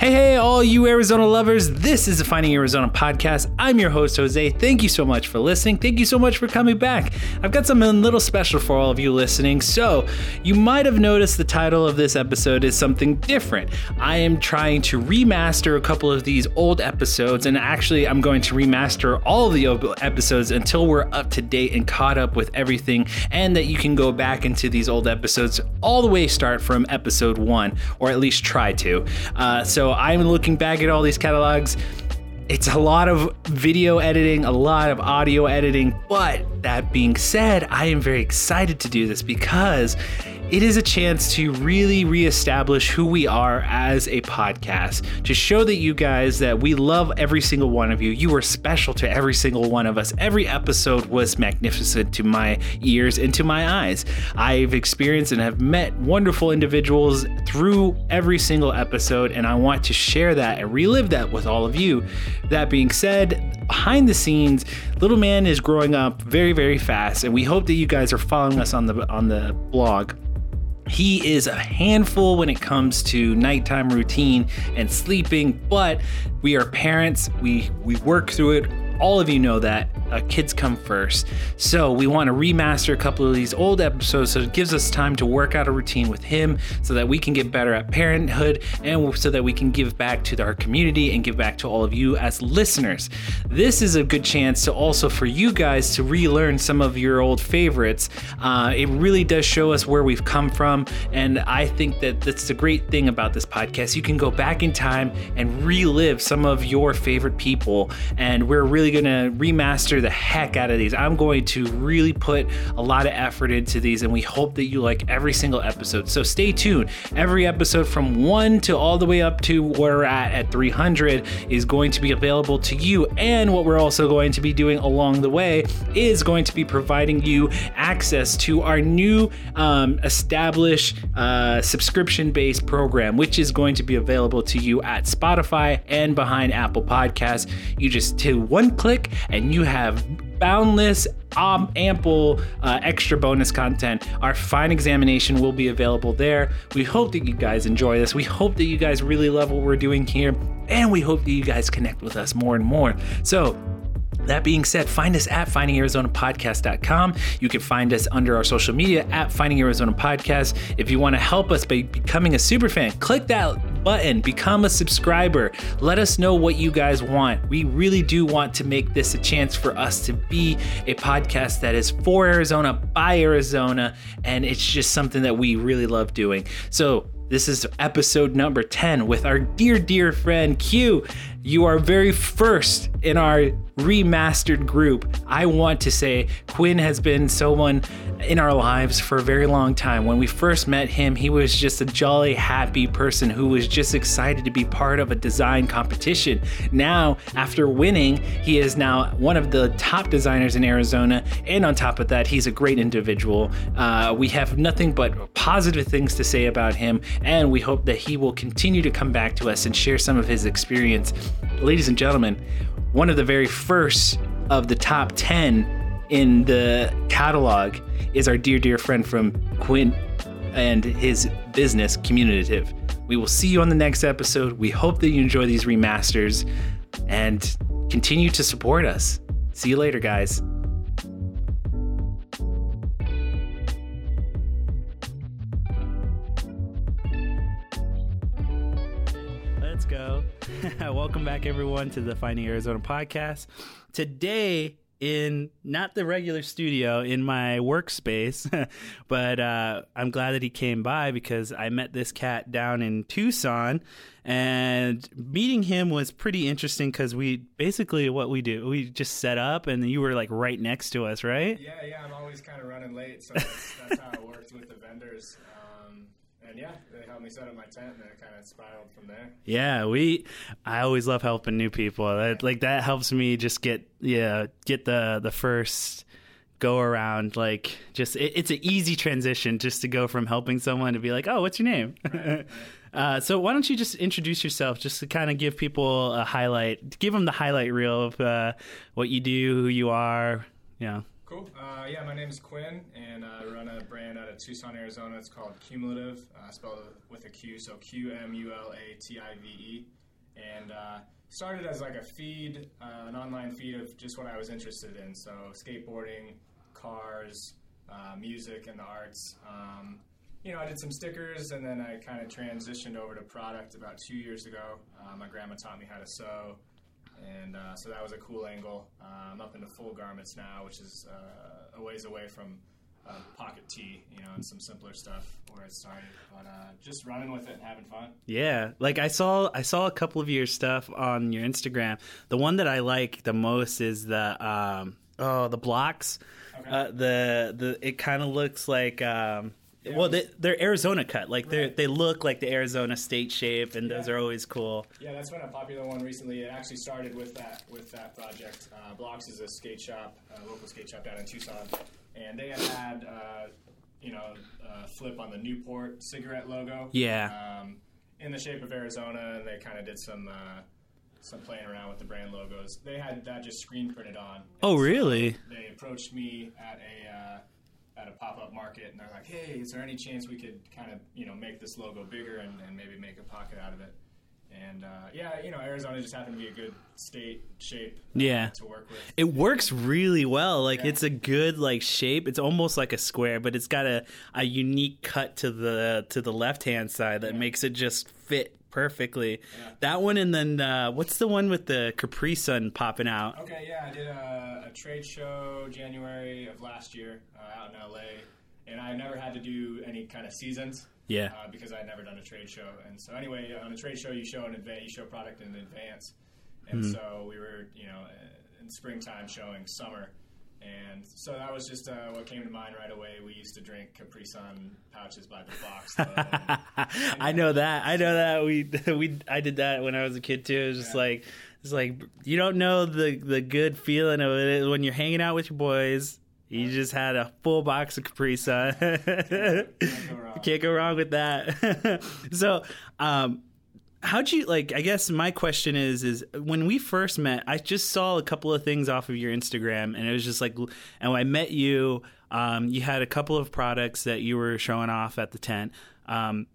Hey, hey, all you Arizona lovers. This is the Finding Arizona podcast. I'm your host, Jose. Thank you so much for listening. Thank you so much for coming back. I've got something a little special for all of you listening. So, you might have noticed the title of this episode is something different. I am trying to remaster a couple of these old episodes, and actually, I'm going to remaster all of the episodes until we're up to date and caught up with everything, and that you can go back into these old episodes all the way start from episode one, or at least try to. Uh, so, I'm looking back at all these catalogs. It's a lot of video editing, a lot of audio editing, but that being said, I am very excited to do this because it is a chance to really reestablish who we are as a podcast, to show that you guys that we love every single one of you. You are special to every single one of us. Every episode was magnificent to my ears and to my eyes. I've experienced and have met wonderful individuals through every single episode, and I want to share that and relive that with all of you. That being said, behind the scenes, Little Man is growing up very, very fast, and we hope that you guys are following us on the on the blog he is a handful when it comes to nighttime routine and sleeping, but we are parents. We we work through it all of you know that uh, kids come first. So we want to remaster a couple of these old episodes so it gives us time to work out a routine with him so that we can get better at parenthood and so that we can give back to our community and give back to all of you as listeners. This is a good chance to also for you guys to relearn some of your old favorites. Uh, it really does show us where we've come from. And I think that that's the great thing about this podcast. You can go back in time and relive some of your favorite people. And we're really going to remaster the heck out of these. I'm going to really put a lot of effort into these, and we hope that you like every single episode. So stay tuned. Every episode from one to all the way up to where we're at at 300 is going to be available to you. And what we're also going to be doing along the way is going to be providing you access to our new um, established uh, subscription based program, which is going to be available to you at Spotify and behind Apple Podcasts. You just do one click and you have boundless, um, ample uh, extra bonus content. Our fine examination will be available there. We hope that you guys enjoy this. We hope that you guys really love what we're doing here. And we hope that you guys connect with us more and more. So, that being said, find us at findingarizonapodcast.com. You can find us under our social media at Finding Arizona Podcast. If you want to help us by becoming a super fan, click that button, become a subscriber. Let us know what you guys want. We really do want to make this a chance for us to be a podcast that is for Arizona, by Arizona, and it's just something that we really love doing. So, this is episode number 10 with our dear, dear friend Q. You are very first in our remastered group. I want to say Quinn has been someone in our lives for a very long time. When we first met him, he was just a jolly, happy person who was just excited to be part of a design competition. Now, after winning, he is now one of the top designers in Arizona. And on top of that, he's a great individual. Uh, we have nothing but positive things to say about him, and we hope that he will continue to come back to us and share some of his experience ladies and gentlemen, one of the very first of the top 10 in the catalog is our dear, dear friend from Quinn and his business, Communitive. We will see you on the next episode. We hope that you enjoy these remasters and continue to support us. See you later, guys. Welcome back, everyone, to the Finding Arizona podcast. Today, in not the regular studio, in my workspace, but uh, I'm glad that he came by because I met this cat down in Tucson, and meeting him was pretty interesting because we basically what we do, we just set up, and you were like right next to us, right? Yeah, yeah. I'm always kind of running late, so that's, that's how it works with the vendors and yeah, they helped me set up my tent, and it kind of spiraled from there. Yeah, we. I always love helping new people. That like that helps me just get yeah get the the first go around like just it, it's an easy transition just to go from helping someone to be like oh what's your name right, uh, so why don't you just introduce yourself just to kind of give people a highlight give them the highlight reel of uh, what you do who you are you know Cool. Uh, yeah, my name is Quinn, and I run a brand out of Tucson, Arizona. It's called Qmulative, uh, spelled with a Q, so Q M U L A T I V E. And uh, started as like a feed, uh, an online feed of just what I was interested in. So skateboarding, cars, uh, music, and the arts. Um, you know, I did some stickers, and then I kind of transitioned over to product about two years ago. Uh, my grandma taught me how to sew, and uh, so that was a cool angle. Uh, I'm up into full garments now, which is uh, a ways away from uh, pocket tee, you know, and some simpler stuff where it started. But uh, just running with it and having fun. Yeah, like I saw I saw a couple of your stuff on your Instagram. The one that I like the most is the um, oh the blocks. Okay. Uh, the the it kind of looks like um, Yeah, well was- they, they're Arizona cut. Like they Right. they look like the Arizona state shape, and those are always cool. Yeah, that's been a popular one recently. It actually started with that with that project. Uh, Blocks is a skate shop, a local skate shop down in Tucson, and they had had uh, you know a flip on the Newport cigarette logo. Yeah. Um, in the shape of Arizona, and they kind of did some uh, some playing around with the brand logos. They had that just screen printed on. Oh, And so really? They approached me at a. At a pop-up market, and they're like, "Hey, is there any chance we could kind of, you know, make this logo bigger and, and maybe make a pocket out of it?" And uh, yeah, you know, Arizona just happened to be a good state shape uh, Yeah. to work with. It works really well. Like Yeah. it's a good like shape. It's almost like a square, but it's got a, a unique cut to the to the left hand side that Yeah. makes it just fit perfectly. Yeah. That one and then uh, what's the one with the Capri Sun popping out? Okay, yeah, I did a, a trade show January of last year uh, out in LA, and I never had to do any kind of seasons. Yeah. Uh, because I'd never done a trade show, and so anyway, on a trade show you show in advance, you show product in advance, and Hmm. so we were, you know, uh, in springtime showing summer, and so that was just uh, what came to mind right away. We used to drink Capri Sun pouches by the box. I know that. I know that. We we I did that when I was a kid too. It was just Yeah. like it's like you don't know the the good feeling of it when you're hanging out with your boys. You just had a full box of Capri Sun. go wrong. Can't go wrong with that. so, um, how'd you like? I guess my question is: is when we first met, I just saw a couple of things off of your Instagram, and it was just like, and when I met you, um, you had a couple of products that you were showing off at the tent. Um,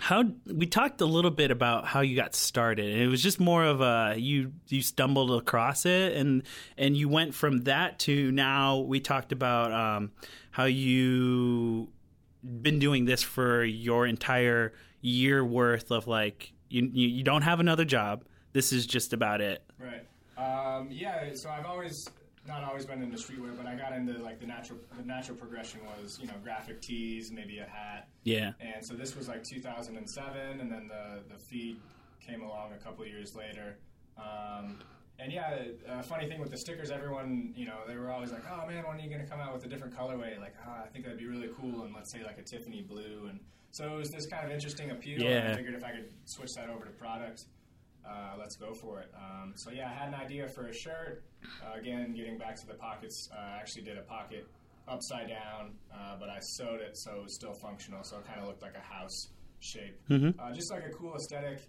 how we talked a little bit about how you got started and it was just more of a you you stumbled across it and and you went from that to now we talked about um, how you been doing this for your entire year worth of like you you, you don't have another job this is just about it Right. Um, yeah. So I've always not always been into streetwear, but I got into like the natural. The natural progression was you know graphic tees, maybe a hat, yeah and so this was like 2007, and then the the feed came along a couple years later. Um, and yeah, a funny thing with the stickers, everyone, you know, they were always like, "Oh man, when are you going to come out with a different colorway?" Like, "Ah, I think that'd be really cool." And let's say like a Tiffany blue, and so it was this kind of interesting appeal. Yeah. I figured if I could switch that over to product, uh, let's go for it. Um, so yeah, I had an idea for a shirt. Uh, again, getting back to the pockets, uh, I actually did a pocket upside down, uh, but I sewed it so it was still functional. So it kind of looked like a house shape, uh, just like a cool aesthetic.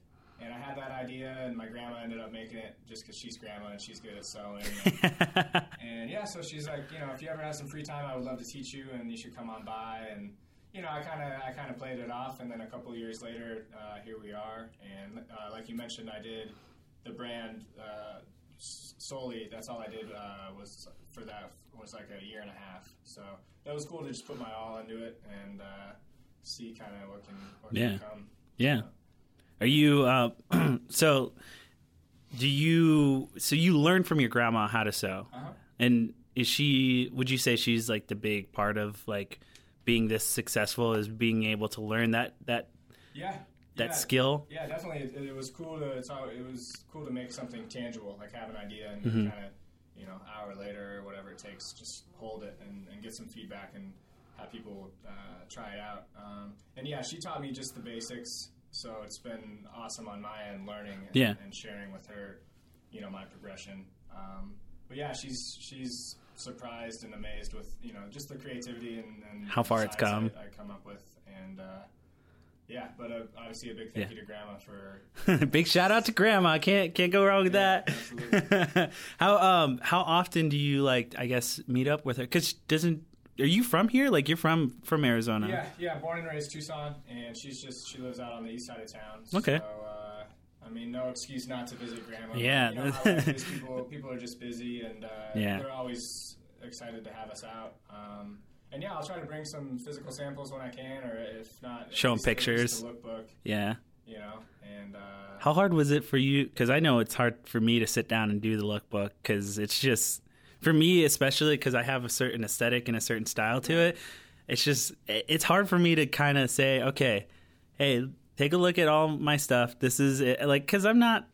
And I had that idea, and my grandma ended up making it just because she's grandma and she's good at sewing. And yeah, so she's like, you know, if you ever have some free time, I would love to teach you, and you should come on by. And you know, I kind of I kind of played it off, and then a couple of years later, uh, here we are. And uh, like you mentioned, I did the brand uh, solely. That's all I did uh, was for that was like a year and a half. So that was cool to just put my all into it and uh, see kind of what can what Yeah. can come. Yeah. Are you uh so do you so you learned from your grandma how to sew? Uh-huh. And is she would you say she's like the big part of like being this successful is being able to learn that that Yeah. that yeah. skill? Yeah, definitely. It, it was cool to it's all, it was cool to make something tangible, like have an idea and Mm-hmm. kind of you know hour later or whatever it takes, just hold it and, and get some feedback and have people uh, try it out. Um, and yeah, she taught me just the basics, so it's been awesome on my end learning and, Yeah. and sharing with her, you know, my progression. Um, but yeah, she's she's surprised and amazed with you know just the creativity and, and How far it's come. I, I come up with and. Uh, yeah, but uh, obviously a big thank you to Grandma for. Big shout out to Grandma. Can't can't go wrong with Yeah, that. how um how often do you like I guess meet up with her? Because doesn't are you from here? Like you're from from Arizona? Yeah, yeah, born and raised Tucson, and she's just she lives out on the east side of town. Okay. So, uh, I mean, no excuse not to visit grandma. Yeah. You know is. people people are just busy, and uh, Yeah. they're always excited to have us out. Um, and yeah, I'll try to bring some physical samples when I can, or if not, show Show 'em least- at least pictures. lookbook. Yeah. You know, and uh, How hard was it for you? Because I know it's hard for me to sit down and do the lookbook because it's just for me, especially because I have a certain aesthetic and a certain style to it. It's just it's hard for me to kind of say, okay, hey, take a look at all my stuff. This is it. like because I'm not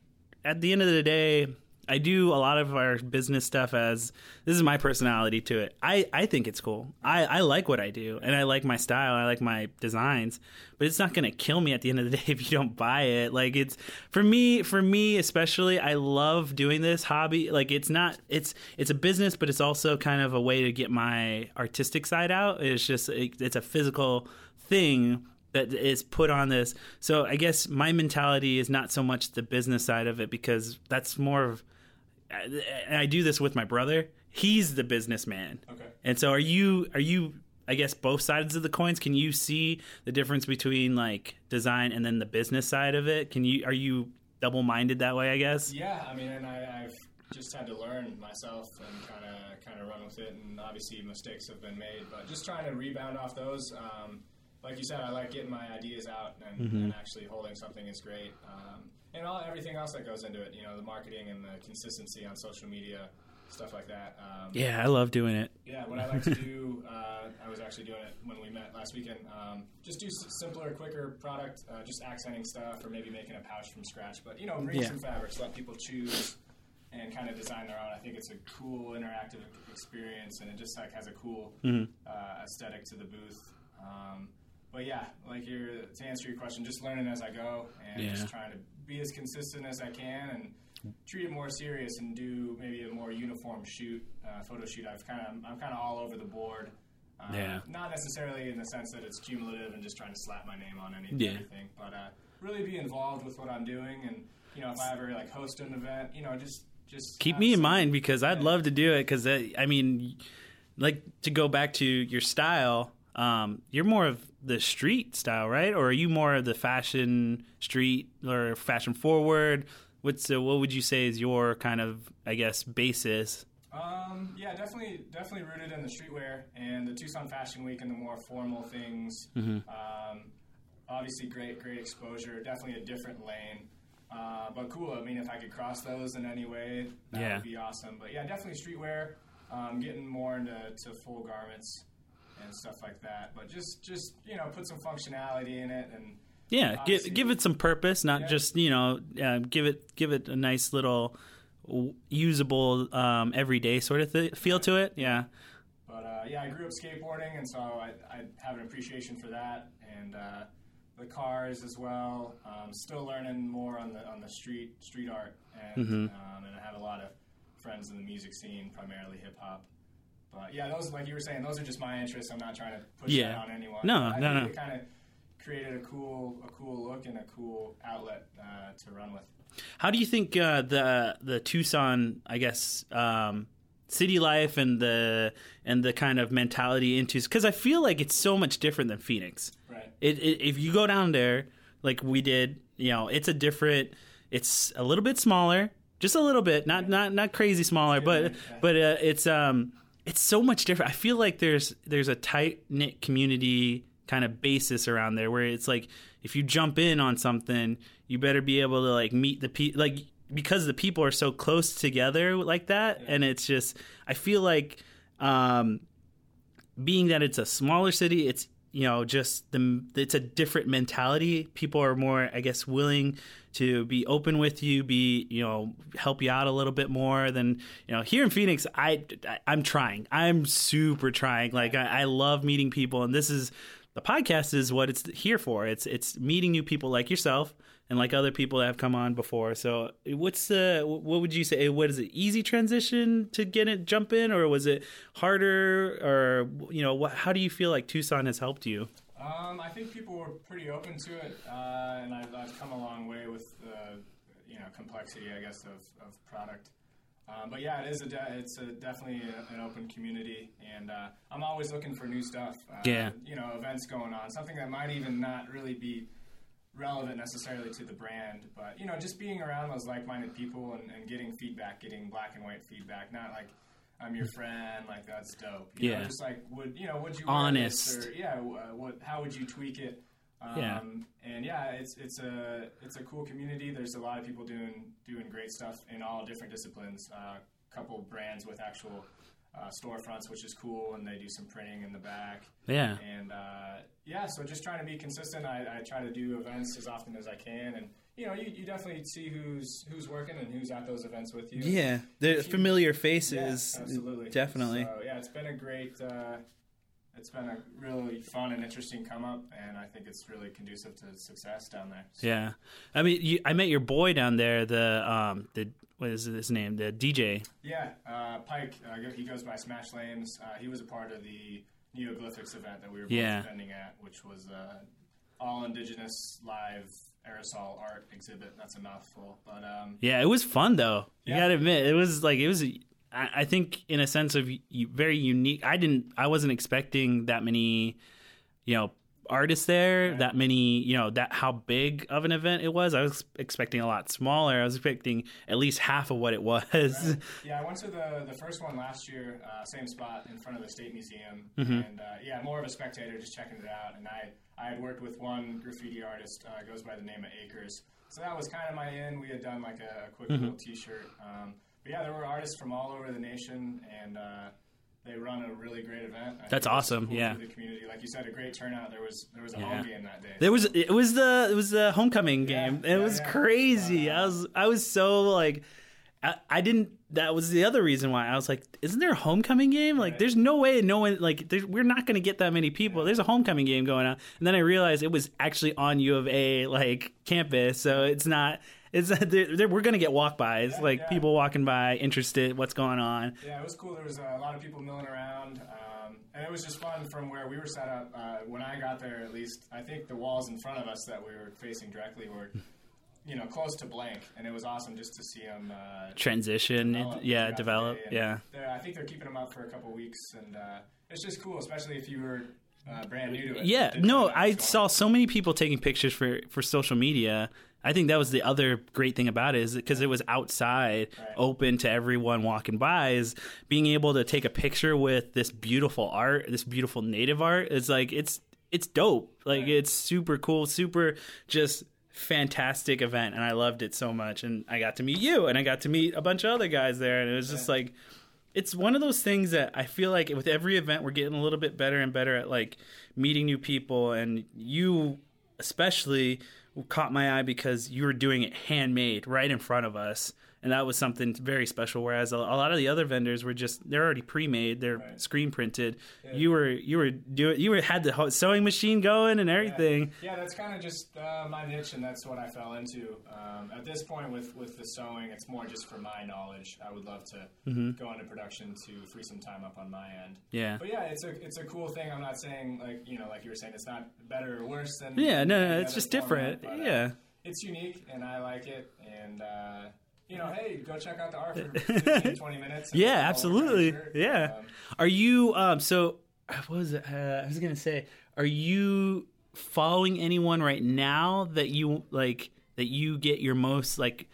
at the end of the day. I do a lot of our business stuff as this is my personality to it. I, I think it's cool. I, I like what I do and I like my style. I like my designs, but it's not going to kill me at the end of the day if you don't buy it. Like it's for me, for me especially, I love doing this hobby. Like it's not, it's, it's a business, but it's also kind of a way to get my artistic side out. It's just, it, it's a physical thing that is put on this. So I guess my mentality is not so much the business side of it because that's more of I do this with my brother. He's the businessman. Okay. And so are you are you I guess both sides of the coins can you see the difference between like design and then the business side of it? Can you are you double-minded that way, I guess? Yeah, I mean, and I, I've just had to learn myself and kind of kind of run with it. And obviously, mistakes have been made, but just trying to rebound off those. Um, like you said, I like getting my ideas out and, and actually holding something is great. Um, and all everything else that goes into it, you know, the marketing and the consistency on social media, stuff like that. Um, Yeah, I love doing it. yeah, what I like to do, uh, I was actually doing it when we met last weekend. Um, just do simpler, quicker product, uh, just accenting stuff, or maybe making a pouch from scratch. But you know, bring Yeah. some fabrics, let people choose, and kind of design their own. I think it's a cool interactive experience, and it just like has a cool Mm-hmm. uh, aesthetic to the booth. Um, but yeah, like your to answer your question, just learning as I go, and Yeah. just trying to be as consistent as I can, and treat it more serious and do maybe a more uniform shoot, uh, photo shoot. I've kind of I'm kind of all over the board. Uh, Yeah. Not necessarily in the sense that it's cumulative and just trying to slap my name on any, Yeah. anything, but uh, really be involved with what I'm doing, and you know if I ever like host an event, you know just just Keep me in mind because I'd Yeah. love to do it because I mean, like to go back to your style. Um, you're more of the street style, right? Or are you more of the fashion street or fashion forward? What's uh, what would you say is your kind of I guess basis? Um, yeah, definitely, definitely rooted in the streetwear and the Tucson Fashion Week and the more formal things. Mm-hmm. Um, obviously, great, great exposure. Definitely a different lane, uh, but cool. I mean, if I could cross those in any way, that Yeah. would be awesome. But yeah, definitely streetwear. Um, getting more into to full garments and stuff like that. But just, just you know, put some functionality in it and. Yeah, give give it some purpose, not Yeah. just you know, uh, give it give it a nice little w- usable um, everyday sort of th- feel to it. Yeah, But uh, yeah, I grew up skateboarding, and so I, I have an appreciation for that, and uh, the cars as well. Um, still learning more on the on the street street art, and Mm-hmm. um, and I have a lot of friends in the music scene, primarily hip hop. But yeah, those like you were saying, those are just my interests. I'm not trying to push Yeah. that on anyone. No, I no, think no. It kind of created a cool a cool look and a cool outlet uh, to run with. How do you think uh, the the Tucson, I guess, um, city life and the and the kind of mentality into? Because I feel like it's so much different than Phoenix. Right. It, it, if you go down there, like we did, you know, it's a different. It's a little bit smaller, just a little bit, not not not crazy smaller, but Yeah. but uh, it's um it's so much different. I feel like there's there's a tight knit community kind of basis around there where it's like if you jump in on something, you better be able to like meet the people like because the people are so close together like that, and it's just I feel like um being that it's a smaller city, it's you know just the it's a different mentality. People are more, I guess, willing to be open with you, be you know help you out a little bit more than you know here in Phoenix. I, I'm trying. I'm super trying. Like I, I love meeting people, and this is the podcast is what it's here for. It's it's meeting new people like yourself and like other people that have come on before. So, what's the what would you say? What is it? Easy transition to get it, jump in, or was it harder? Or you know, what, how do you feel like Tucson has helped you? Um, I think people were pretty open to it, uh, and I've, I've come a long way with the you know complexity, I guess, of, of product. Um, but yeah, it is a de- it's a definitely a, an open community, and uh, I'm always looking for new stuff. Uh, Yeah. you know, events going on, something that might even not really be relevant necessarily to the brand, but you know, just being around those like-minded people and, and getting feedback, getting black and white feedback, not like I'm your friend, like that's dope. You know, Yeah. just like would you know would you Honest. or yeah, uh, what how would you tweak it? Um, Yeah. and yeah, it's it's a it's a cool community. There's a lot of people doing doing great stuff in all different disciplines. A uh, couple brands with actual uh, storefronts, which is cool, and they do some printing in the back. Yeah. And uh, yeah, so just trying to be consistent. I, I try to do events as often as I can, and you know, you, you definitely see who's who's working and who's at those events with you. Yeah, the familiar Yeah, faces, absolutely, definitely. So yeah, it's been a great. Uh, it's been a really fun and interesting come up, and I think it's really conducive to success down there. So, Yeah, I mean, you, I met your boy down there. The um, the what is his name? The DJ. Yeah, uh, Pike. Uh, he goes by Smash Lames. Uh, he was a part of the Neoglyphics event that we were both Yeah. attending at, which was uh, all indigenous live aerosol art exhibit. That's a mouthful, but um, Yeah, it was fun though. You Yeah. gotta admit, it was like it was. I, I think in a sense of very unique. I didn't. I wasn't expecting that many, you know, artists there. Right. That many, you know, that how big of an event it was. I was expecting a lot smaller. I was expecting at least half of what it was. Right. Yeah, I went to the the first one last year, uh, same spot in front of the State Museum, and uh, yeah, more of a spectator, just checking it out. And I I had worked with one graffiti artist, uh, goes by the name of Acres, so that was kind of my in. We had done like a, a quick little T-shirt, um, but yeah, there were artists from all over the nation, and uh, they run a really great event. I That's awesome, cool yeah. the community, like you said, a great turnout. There was there was a Yeah. home game that day. There was it was the it was the homecoming Yeah, game. It yeah, was crazy. Uh, I was I was so like I, I didn't that was the other reason why I was like isn't there a homecoming game? Like Right. there's no way no one like we're not going to get that many people. There's a homecoming game going on. And then I realized it was actually on U of A like campus. So it's not it's they're, they're, we're going to get walk-bys Yeah, like yeah. people walking by interested what's going on. Yeah, it was cool. There was a lot of people milling around, um, and it was just fun from where we were set up. Uh, when I got there, at least, I think the walls in front of us that we were facing directly were, you know, close to blank, and it was awesome just to see them. Uh, Transition, develop yeah, develop, yeah. I think they're keeping them up for a couple weeks, and uh, it's just cool, especially if you were uh, brand new to it. Yeah, no, I saw so many people taking pictures for for social media. I think that was the other great thing about it is because it was outside, Right. open to everyone walking by. Is being able to take a picture with this beautiful art, this beautiful native art. It's like it's it's dope. Like Right. it's super cool, super just fantastic event, and I loved it so much. And I got to meet you, and I got to meet a bunch of other guys there, and it was just Yeah. like it's one of those things that I feel like with every event we're getting a little bit better and better at like meeting new people and you especially caught my eye because you were doing it handmade right in front of us and that was something very special whereas a, a lot of the other vendors were just they're already pre-made they're Right. screen printed you were you were doing you were had the sewing machine going and everything Yeah, that's kind of just uh, my niche, and that's what I fell into. Um, at this point, with with the sewing, it's more just for my knowledge. I would love to Mm-hmm. go into production to free some time up on my end. yeah But yeah, it's a it's a cool thing. I'm not saying like you know like you were saying it's not better or worse than yeah no no it's just format, different but, uh, yeah it's unique, and I like it. And uh, you know, hey, go check out the art for 15, 20 minutes. and Yeah, I'll work on your absolutely. Yeah. Um, Are you um so what was it? Uh, I was gonna say, are you following anyone right now that you like that you get your most like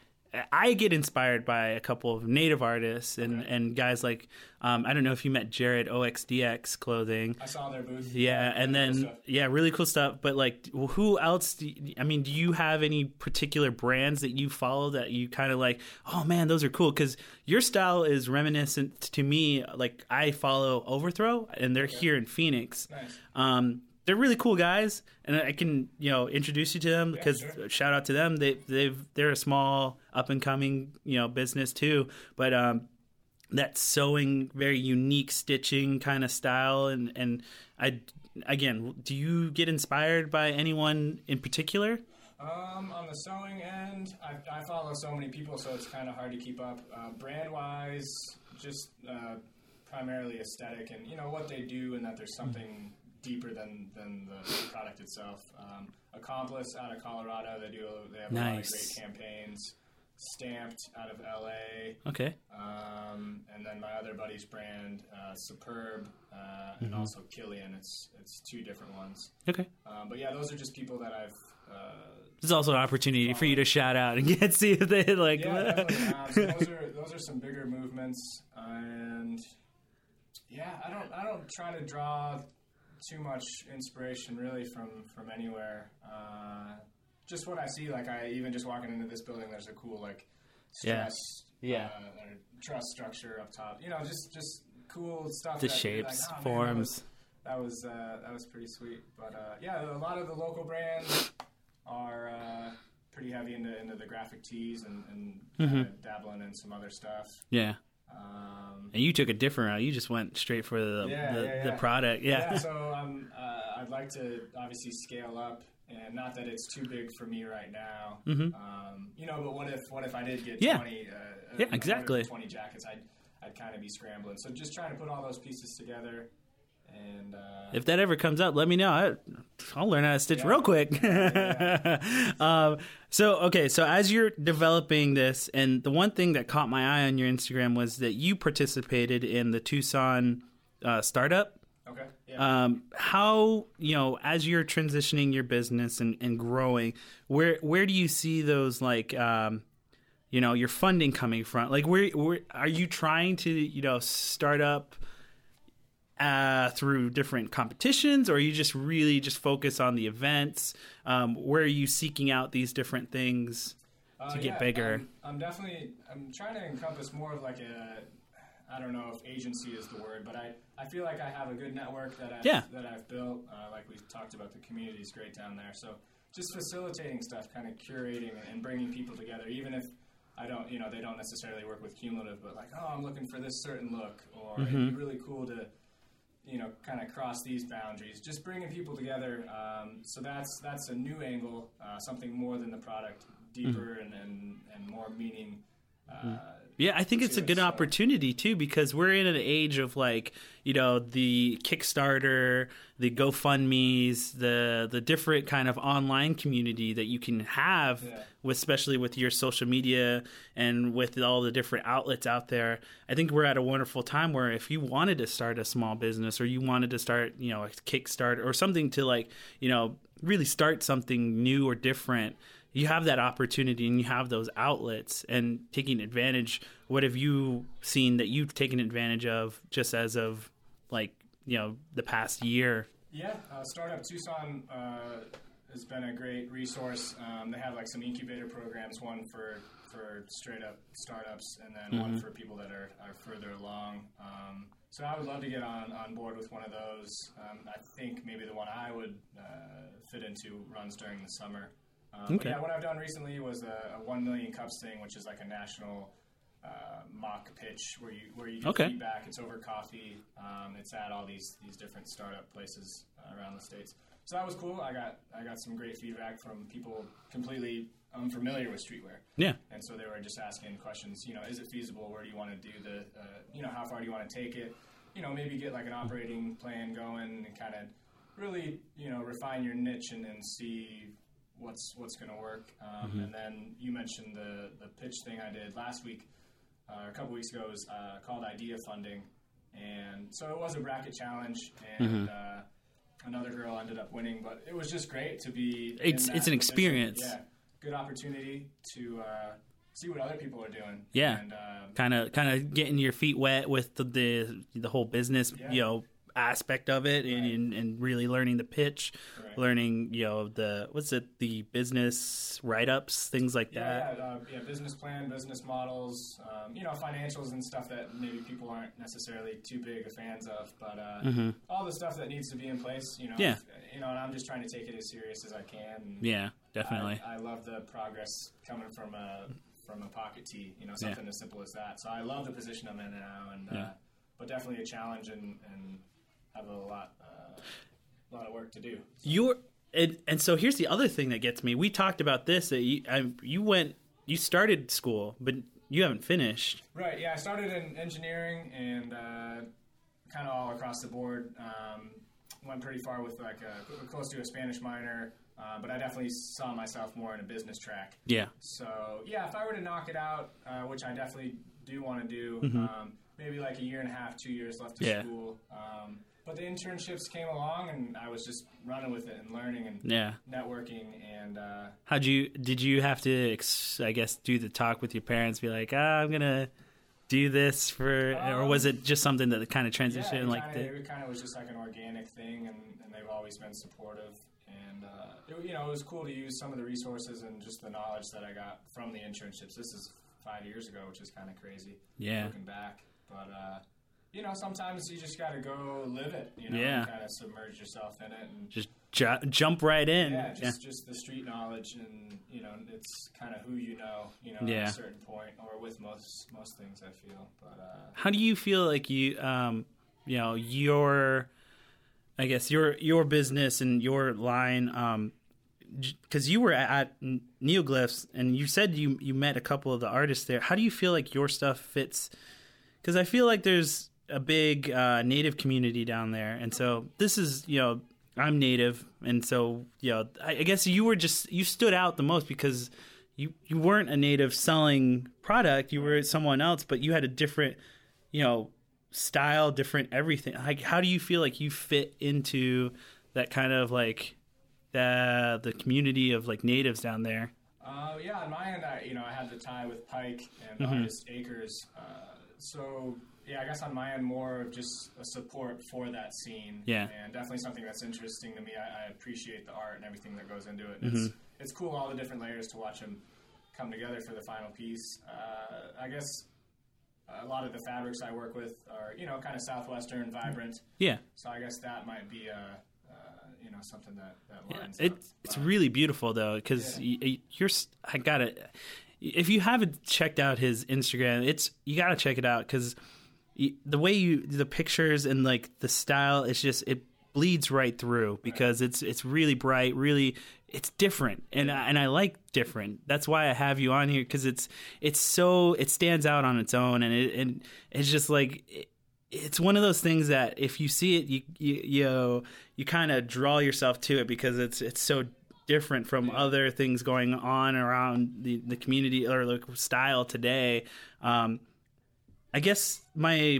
I get inspired by a couple of native artists and, and guys like um, I don't know if you met Jared OXDX clothing. I saw their booth. Yeah, and really cool then yeah, really cool stuff. But like, who else? Do you, I mean, do you have any particular brands that you follow that you kind of like? Oh man, those are cool because your style is reminiscent to me. Like I follow Overthrow, and they're here in Phoenix. Nice. Um, they're really cool guys, and I can you know introduce you to them because sure. shout out to them. They they've they're a small up and coming you know business too, but um, that sewing, very unique stitching kind of style, and and I again, do you get inspired by anyone in particular? Um, on the sewing end, I, I follow so many people, so it's kind of hard to keep up. Uh, brand wise, just uh, primarily aesthetic and you know what they do, and that there's something deeper than than the product itself. Um, Accomplice out of Colorado, they do they have a lot of great campaigns. Stamped out of LA, Okay. um, and then my other buddy's brand, uh, Superb, uh, Mm-hmm. and also Killian. It's it's two different ones. Okay. Um, but yeah, those are just people that I've. Uh, This is also an opportunity for you to shout out and get see if they like. yeah. Um, so those are those are some bigger movements, and yeah, I don't I don't try to draw too much inspiration really from from anywhere. Uh, just what I see, like I even just walking into this building, there's a cool like Yeah. stress, Yeah. uh, or truss structure up top. You know, just just cool stuff. the shapes, like, "Oh, man, that was- forms. that was uh, that was pretty sweet. But uh, yeah, a lot of the local brands are uh, pretty heavy into, into the graphic tees and, and Mm-hmm. dabbling in some other stuff. Yeah. Um, And you took a different route. You just went straight for the Yeah, the, yeah, the product. yeah. Yeah. so um, uh, I'd like to obviously scale up, and not that it's too big for me right now. Um, you know, but what if what if I did get Mm-hmm. Yeah. twenty? Uh, Yeah, uh, exactly. Twenty jackets, I'd I'd kind of be scrambling. So just trying to put all those pieces together, and uh, If that ever comes up, let me know. I, I'll learn how to stitch Yeah. real quick. um, so, okay, so as you're developing this, and the one thing that caught my eye on your Instagram was that you participated in the Tucson uh, startup. okay, yeah. Um, how you know as you're transitioning your business and, and growing, where where do you see those like um, you know your funding coming from? Like where, where are you trying to you know start up uh, through different competitions, or are you just really just focus on the events? Um, where are you seeking out these different things? Uh, to get yeah, bigger? I'm, I'm definitely I'm trying to encompass more of like a I don't know if agency is the word, but I, I feel like I have a good network that I've, Yeah. that I've built. Uh, like we talked about, the community is great down there. So just facilitating stuff, kind of curating and bringing people together, even if I don't, you know, they don't necessarily work with Qmulative, but like, oh, I'm looking for this certain look, or Mm-hmm. it'd be really cool to you know, kind of cross these boundaries. Just bringing people together. Um, so that's that's a new angle, uh, something more than the product, deeper and, and, and more meaning. Uh, Yeah, I think it's a good so- opportunity too because we're in an age of like you know the Kickstarter, the GoFundmes, the the different kind of online community that you can have, Yeah. with, especially with your social media and with all the different outlets out there. I think we're at a wonderful time where if you wanted to start a small business or you wanted to start you know a Kickstarter or something to like you know really start something new or different you have that opportunity and you have those outlets and taking advantage what have you seen that you've taken advantage of just as of like you know the past year Yeah, uh, Startup Tucson uh, has been a great resource. Um, they have like some incubator programs, one for for straight up startups, and then one for people that are, are further along. Um, so I would love to get on, on board with one of those. Um, I think maybe the one I would uh, fit into runs during the summer. Um, Okay. yeah, what I've done recently was a, a one million cups thing, which is like a national uh, mock pitch where you where you get Okay. feedback. It's over coffee. Um, it's at all these these different startup places uh, around the states. So that was cool. I got I got some great feedback from people completely unfamiliar with streetwear, yeah and so they were just asking questions. You know, is it feasible? Where do you want to do the? Uh, you know, how far do you want to take it? You know, maybe get like an operating plan going and kind of really you know refine your niche and, and see what's what's going to work. Um, And then you mentioned the the pitch thing I did last week uh, a couple weeks ago was uh, called Idea Funding, and so it was a bracket challenge, and uh, another girl ended up winning. But it was just great to be. It's- it's an position. experience. Yeah, good opportunity to uh, see what other people are doing. Yeah. uh, kind of kind of getting your feet wet with the the, the whole business Yeah. you know aspect of it and, Right. and, and really learning the pitch Right. learning you know the what's it the business write-ups things like that Yeah, uh, yeah, business plan, business models, um, you know, financials and stuff that maybe people aren't necessarily too big of fans of, but uh, all the stuff that needs to be in place, you know, Mm-hmm. Yeah. if- you know, and I'm just trying to take it as serious as I can. Yeah definitely I, I love the progress coming from a from a pocket tee, you know, something as simple as that. So I love the position I'm in now, and uh, Yeah. but definitely a challenge and, and have a lot uh, lot of work to do. You're and, and so here's the other thing that gets me. We talked about this that you I, you went you started school, but you haven't finished. Right. Yeah, I started in engineering and uh, kind of all across the board. Um, went pretty far with like a, close to a Spanish minor, uh, but I definitely saw myself more in a business track. Yeah. So yeah, if I were to knock it out, uh, which I definitely do want to do, um, maybe like a year and a half, two years left of Yeah. school. Um, but the internships came along, and I was just running with it and learning and Yeah. networking, and uh, How'd you? Did you have to? ex- I guess do the talk with your parents. Be like, ah, I'm gonna do this for, or was it just something that kind of yeah, transitioned? it like, kinda, the, it kind of was just like an organic thing, and, and they've always been supportive. And uh, it, you know, it was cool to use some of the resources and just the knowledge that I got from the internships. This is five years ago, which is kind of crazy. Yeah. looking back, but. Uh, you know, sometimes you just got to go live it. You know, Yeah. kind of submerge yourself in it, and just ju- jump right in. yeah, just just the street knowledge, and you know, it's kind of who you know. You know, Yeah. at a certain point, or with most most things, I feel. But uh, How do you feel like you, um, you know, your, I guess your your business and your line, um, because you were at Neoglyphs and you said you you met a couple of the artists there. How do you feel like your stuff fits? Because I feel like there's a big uh, native community down there, and so this is you know I'm native, and so you know I, I guess you were just you stood out the most because you you weren't a native selling product, you were someone else, but you had a different you know style, different everything. Like how do you feel like you fit into that kind of like the the community of like natives down there? Uh, yeah, on my end, I you know I had the tie with Pike and Mm-hmm. Artist Acres, uh, so yeah, I guess on my end more of just a support for that scene. Yeah. and definitely something that's interesting to me. I, I appreciate the art and everything that goes into it. Mm-hmm. It's it's cool all the different layers to watch them come together for the final piece. Uh, I guess a lot of the fabrics I work with are you know kind of southwestern, vibrant. Yeah. So I guess that might be a uh, you know something that that lines It, up. it's really beautiful though, because Yeah. you're. s- I gotta. If you haven't checked out his Instagram, it's you gotta check it out because the way you the pictures and like the style, it's just it bleeds right through because it's it's really bright, really it's different, and I, and I like different. That's why I have you on here because it's it's so it stands out on its own, and it and it's just like. It, it's one of those things that if you see it, you you you, you kind of draw yourself to it because it's it's so different from other things going on around the, the community or the style today. Um, I guess my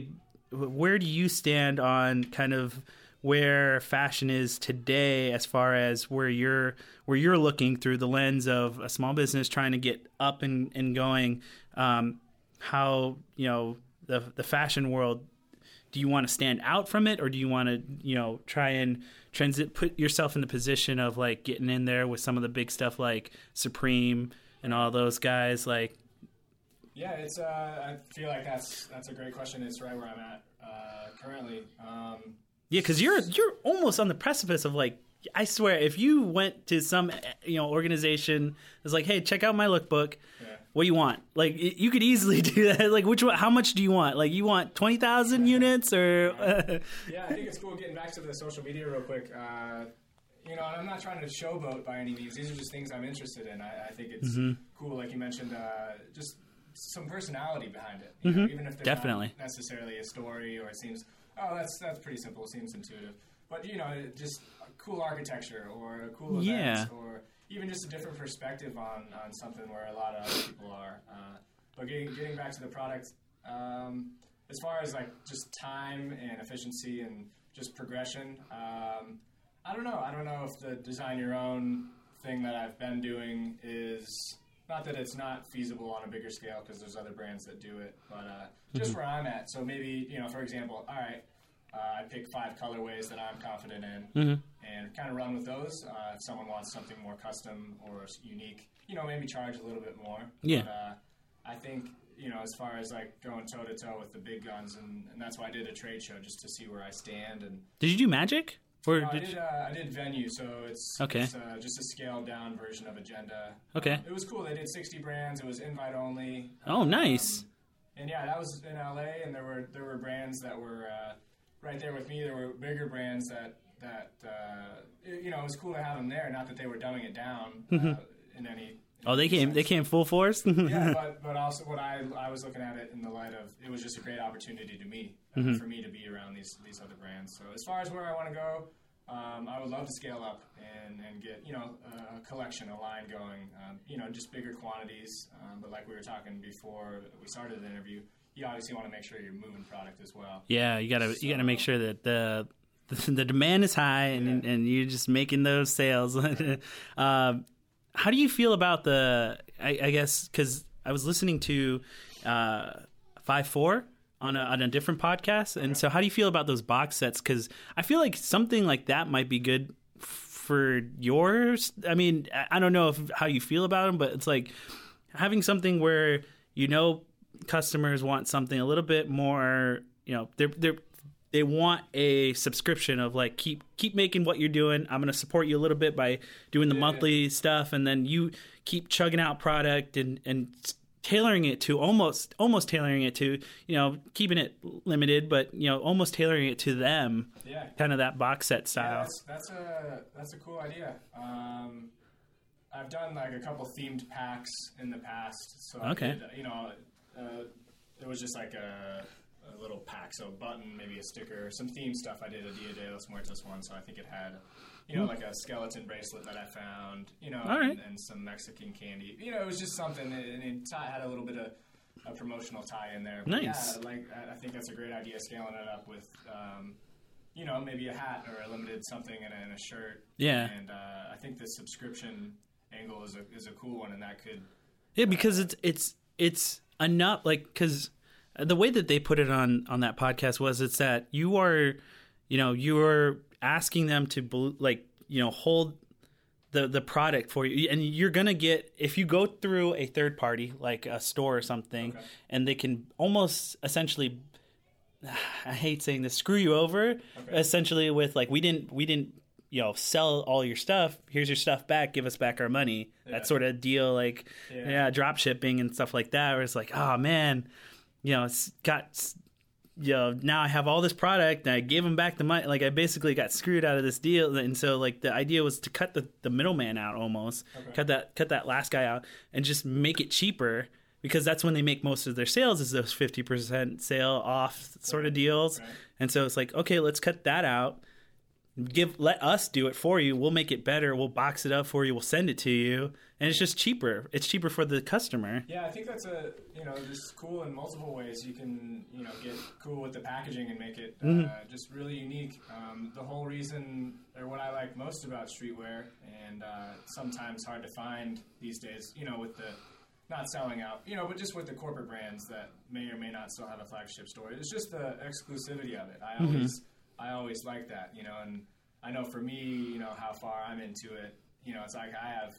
where do you stand on kind of where fashion is today as far as where you're where you're looking through the lens of a small business trying to get up and, and going? Um, how you know the the fashion world do you want to stand out from it or do you want to you know try and transit put yourself in the position of like getting in there with some of the big stuff like supreme and all those guys? Like Yeah, it's. Uh, I feel like that's that's a great question. It's right where I'm at uh, currently. Um, yeah because you're you're almost on the precipice of like i swear if you went to some you know organization that's like hey check out my lookbook yeah. what do you want like you could easily do that like which one how much do you want like you want 20000 units or yeah, I think it's cool. Getting back to the social media real quick. Uh, you know, and I'm not trying to showboat by any means. These are just things I'm interested in. I, I think it's Mm-hmm. cool, like you mentioned, uh, just some personality behind it. You know, even if there's Mm-hmm. Definitely. not necessarily a story or it seems, oh, that's that's pretty simple, it seems intuitive. But you know, it- just cool architecture or a cool event Yeah. or even just a different perspective on, on something where a lot of other people are. Uh, but getting getting back to the product, um, as far as like just time and efficiency and just progression, um, I don't know. I don't know if the design your own thing that I've been doing is not that it's not feasible on a bigger scale because there's other brands that do it, but uh, just where I'm at. So maybe you know, for example, all right, uh, I pick five colorways that I'm confident in, and kind of run with those. Uh, if someone wants something more custom or unique, you know, maybe charge a little bit more. Yeah. But, uh, I think you know, as far as like going toe to toe with the big guns, and, and that's why I did a trade show just to see where I stand. And did you do magic or no, I did did uh, I did venue, so it's Okay. it's, uh, just a scaled down version of Agenda. Okay. Um, it was cool. They did 60 brands. It was invite only. oh nice Um, and yeah, that was in LA, and there were there were brands that were uh, right there with me. There were bigger brands that that uh, it- you know it was cool to have them there. Not that they were dumbing it down uh, in any. Oh they came they came full force yeah, but but also what I I was looking at it in the light of it was just a great opportunity to me uh, Mm-hmm. for me to be around these these other brands. So as far as where I want to go, um, I would love to scale up and, and get you know a collection, a line going. Um, you know, just bigger quantities. Um, but like we were talking before we started the interview, you obviously want to make sure you're moving product as well. Yeah, you gotta you gotta make sure that the the demand is high and, Yeah. and you're just making those sales. um, how do you feel about the? I, I guess because I was listening to uh, Five Four on a, on a different podcast, and so how do you feel about those box sets? Because I feel like something like that might be good for yours. I mean, I- don't know if how you feel about them, but it's like having something where you know customers want something a little bit more. You know, they're they're they want a subscription of like keep keep making what you're doing. I'm going to support you a little bit by doing the monthly stuff, and then you keep chugging out product and and tailoring it to almost almost tailoring it to you know keeping it limited, but you know almost tailoring it to them. Yeah. Kind of that box set Yeah, style. that's, that's a that's a cool idea. Um, I've done like a couple themed packs in the past. So I Okay. did, you know, uh, it was just like a, a little pack, so a button, maybe a sticker, some theme stuff. I did a Dia de los Muertos one, so I think it had, you know, like a skeleton bracelet that I found, you know. All right. and, and some Mexican candy. You know, it was just something, and it had a little bit of a promotional tie in there. But Nice. Yeah, like I I think that's a great idea, scaling it up with. Um, you know, maybe a hat or a limited something and a, and a shirt. Yeah. And uh, I think the subscription angle is a is a cool one, and that could. Yeah, because it's it's it's enough like because the way that they put it on on that podcast was it's that you are you know you are asking them to like you know hold the the product for you and you're gonna get if you go through a third party like a store or something Okay. and they can almost essentially I hate saying this screw you over essentially with like we didn't we didn't you know sell all your stuff here's your stuff back give us back our money Yeah. that sort of deal like Yeah. yeah. drop shipping and stuff like that where it's like oh man you know it's got you know now I have all this product and I gave them back the money like I basically got screwed out of this deal. And so like the idea was to cut the, the middleman out almost cut that cut that last guy out and just make it cheaper because that's when they make most of their sales is those 50% sale off sort of deals. Right. and so it's like okay let's cut that out give let us do it for you we'll make it better we'll box it up for you we'll send it to you and it's just cheaper it's cheaper for the customer Yeah, I think that's a you know just cool in multiple ways. You can you know get cool with the packaging and make it uh, Mm-hmm. just really unique. Um, the whole reason, or what I like most about streetwear, and uh, sometimes hard to find these days, you know, with the not selling out, you know, but just with the corporate brands that may or may not still have a flagship store. It's just the exclusivity of it. I Mm-hmm. always, I always like that, you know, and I know for me, you know, how far I'm into it. You know, it's like I have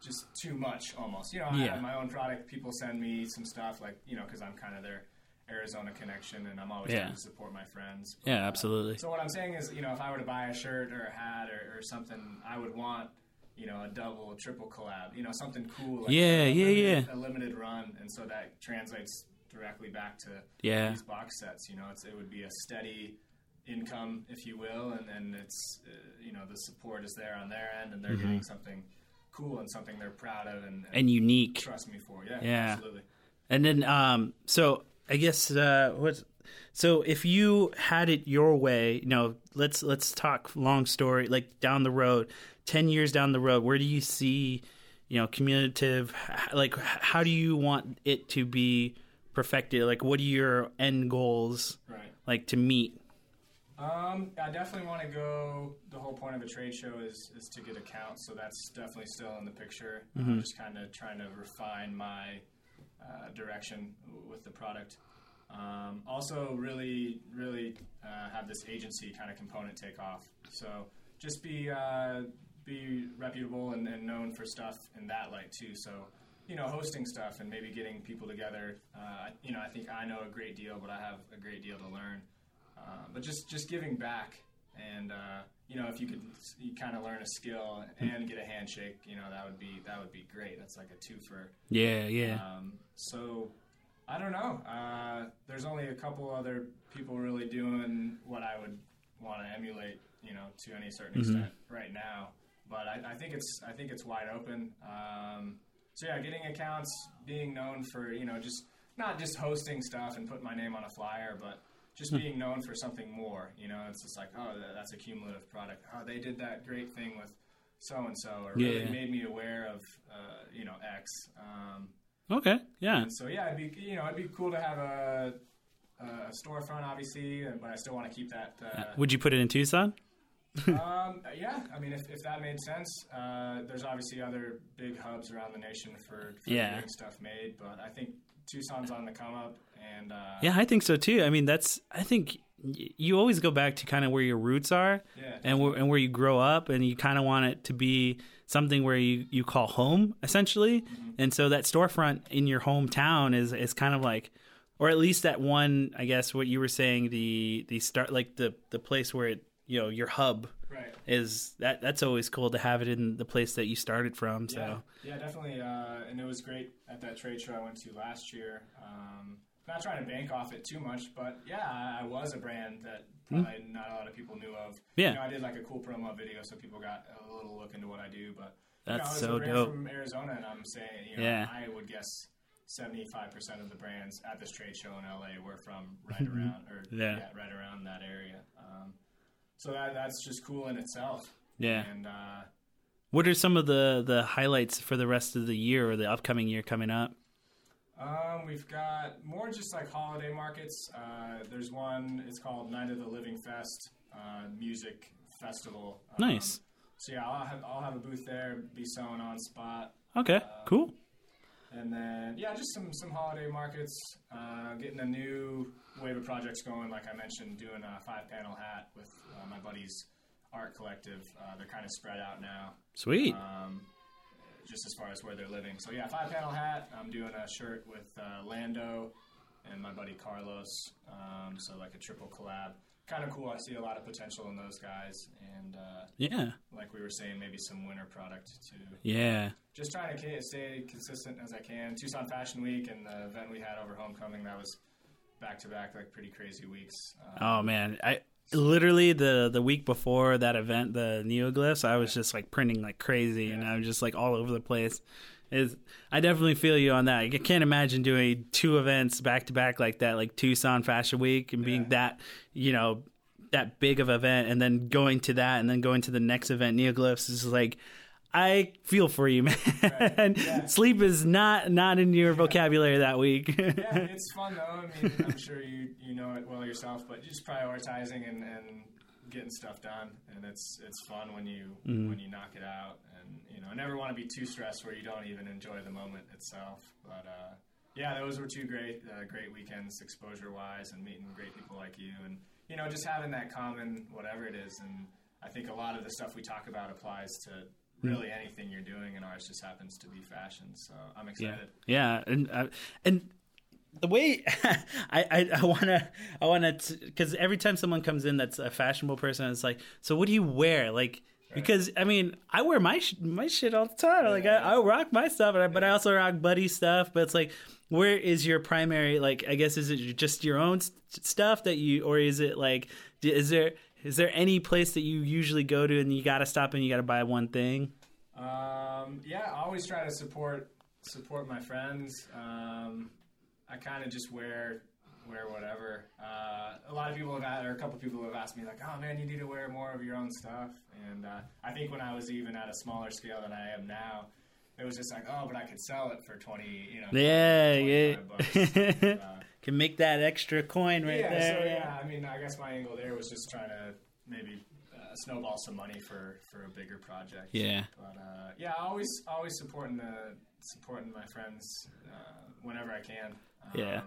just too much almost. You know, I Yeah. have my own product. People send me some stuff, like you know, because I'm kind of their Arizona connection, and I'm always Yeah. trying to support my friends. yeah absolutely So what I'm saying is, you know, if I were to buy a shirt or a hat or, or something, I would want, you know, a double, a triple collab. You know, something cool. Like Yeah, a, yeah, limited, yeah. A limited run, and so that translates directly back to Yeah. these box sets. You know, it's, it would be a steady income, if you will, and then it's, uh, you know, the support is there on their end, and they're getting something cool and something they're proud of and, Mm-hmm. and unique trust me for. Yeah, Yeah. absolutely. And then, um, so I guess uh, what? So if you had it your way, you know, let's let's talk long story, like down the road, ten years down the road, where do you see, you know, Qmulative? Like, how do you want it to be perfected? Like, what are your end goals, Right. like to meet? Um, I definitely want to go. The whole point of a trade show is is to get accounts, so that's definitely still in the picture. I'm just kind of trying to refine my uh, direction w- with the product. Um, also, really, really uh, have this agency kind of component take off. So just be uh, be reputable and, and known for stuff in that light too. So you know, hosting stuff and maybe getting people together. Uh, you know, I think I know a great deal, but I have a great deal to learn. Uh, but just just giving back and uh, you know if you could you kind of learn a skill and get a handshake you know that would be that would be great. That's like a two for Yeah, yeah, um, so I don't know. Uh, there's only a couple other people really doing what I would want to emulate you know to any certain extent right now. But I, I think it's I think it's wide open. Um, so yeah getting accounts being known for you know just not just hosting stuff and putting my name on a flyer but just being known for something more. You know, it's just like, oh, that's a Qmulative product. Oh, they did that great thing with so and so, or really Yeah. made me aware of, uh, you know, X. Um, Okay. Yeah. so yeah, it'd be you know it'd be cool to have a, a storefront, obviously, but I still want to keep that. Uh, Would you put it in Tucson? Um, yeah, I mean, if, if that made sense, uh, there's obviously other big hubs around the nation for, for Yeah. getting stuff made, but I think Tucson's on the come up, and uh, Yeah, I think so too. I mean, that's I think y- you always go back to kind of where your roots are yeah, and where, and where you grow up and you kind of want it to be something where you, you call home essentially. And so that storefront in your hometown is is kind of like or at least that one, I guess what you were saying the the start like the the place where it, you know, your hub right. is that that's always cool to have it in the place that you started from. So Yeah, yeah, definitely. Uh, and it was great at that trade show I went to last year. Um, not trying to bank off it too much, but yeah, I, I was a brand that probably not a lot of people knew of. Hmm. Yeah. You know, I did like a cool promo video, so people got a little look into what I do. But you That's know, so a brand dope. from Arizona, and I'm saying, you know, Yeah. I would guess. 75% of the brands at this trade show in LA were from right around, or Mm-hmm. Yeah. right around that area. Um, so that that's just cool in itself. yeah. And uh, What are some of the the highlights for the rest of the year or the upcoming year coming up? Um, we've got more just like holiday markets. Uh, there's one. It's called Night of the Living Fest uh, Music Festival. Um, Nice. So yeah, I'll have I'll have a booth there, be selling on spot, Okay, cool. And then yeah, just some some holiday markets. Uh, getting a new wave of projects going. Like I mentioned, doing a five panel hat with uh, my buddies art collective. Uh, they're kind of spread out now. Sweet. um, just as far as where they're living. So yeah, five panel hat. I'm doing a shirt with uh, Lando and my buddy Carlos. Um, so like a triple collab. Kind of cool. I see a lot of potential in those guys, and uh, Yeah. like we were saying, maybe some winter product too. Yeah. Just trying to stay consistent as I can. Tucson Fashion Week and the event we had over homecoming that was back to back, like pretty crazy weeks. Um, Oh man, I literally the the week before that event, the neoglyphs, I was just like printing like crazy, and I was just like all over the place. Is I definitely feel you on that. I can't imagine doing two events back to back like that, like Tucson Fashion Week, and being Yeah. that you know that big of event, and then going to that, and then going to the next event, neoglyphs is like. I feel for you, man. yeah. Sleep is not not in your vocabulary that week. yeah, it's fun though. I mean, I'm sure you you know it well yourself, but just prioritizing and, and getting stuff done, and it's it's fun when you mm-hmm. when you knock it out, and you know, I never want to be too stressed where you don't even enjoy the moment itself. But uh, yeah, those were two great uh, great weekends, exposure wise, and meeting great people like you, and you know, just having that common whatever it is, and I think a lot of the stuff we talk about applies to. Really, anything you're doing, and ours just happens to be fashion. So I'm excited. yeah, and uh, and the way I I, I wanna I wanna because every time someone comes in that's a fashionable person, it's like, so what do you wear? Like. Because I mean, I wear my sh- my shit all the time. Like I, I rock my stuff, and I, but I also rock buddy stuff. But it's like, where is your primary? Like, I guess is it just your own st- stuff that you, or is it like, is there is there any place that you usually go to and you got to stop and you got to buy one thing? Um, yeah, I always try to support support my friends. Um, I kind of just wear wear whatever. Uh, a lot of people have had, or a couple people have asked me like, "Oh man, you need to wear more of your own stuff." And uh, I think when I was even at a smaller scale than I am now, it was just like, "Oh, but I could sell it for twenty, you know, Yeah, 25 bucks." yeah. Uh, Can make that extra coin right yeah, there. so yeah, I mean, I guess my angle there was just trying to maybe uh, snowball some money for, for a bigger project. Yeah. But uh, yeah, always always supporting the supporting my friends uh, whenever I can. Um, Yeah.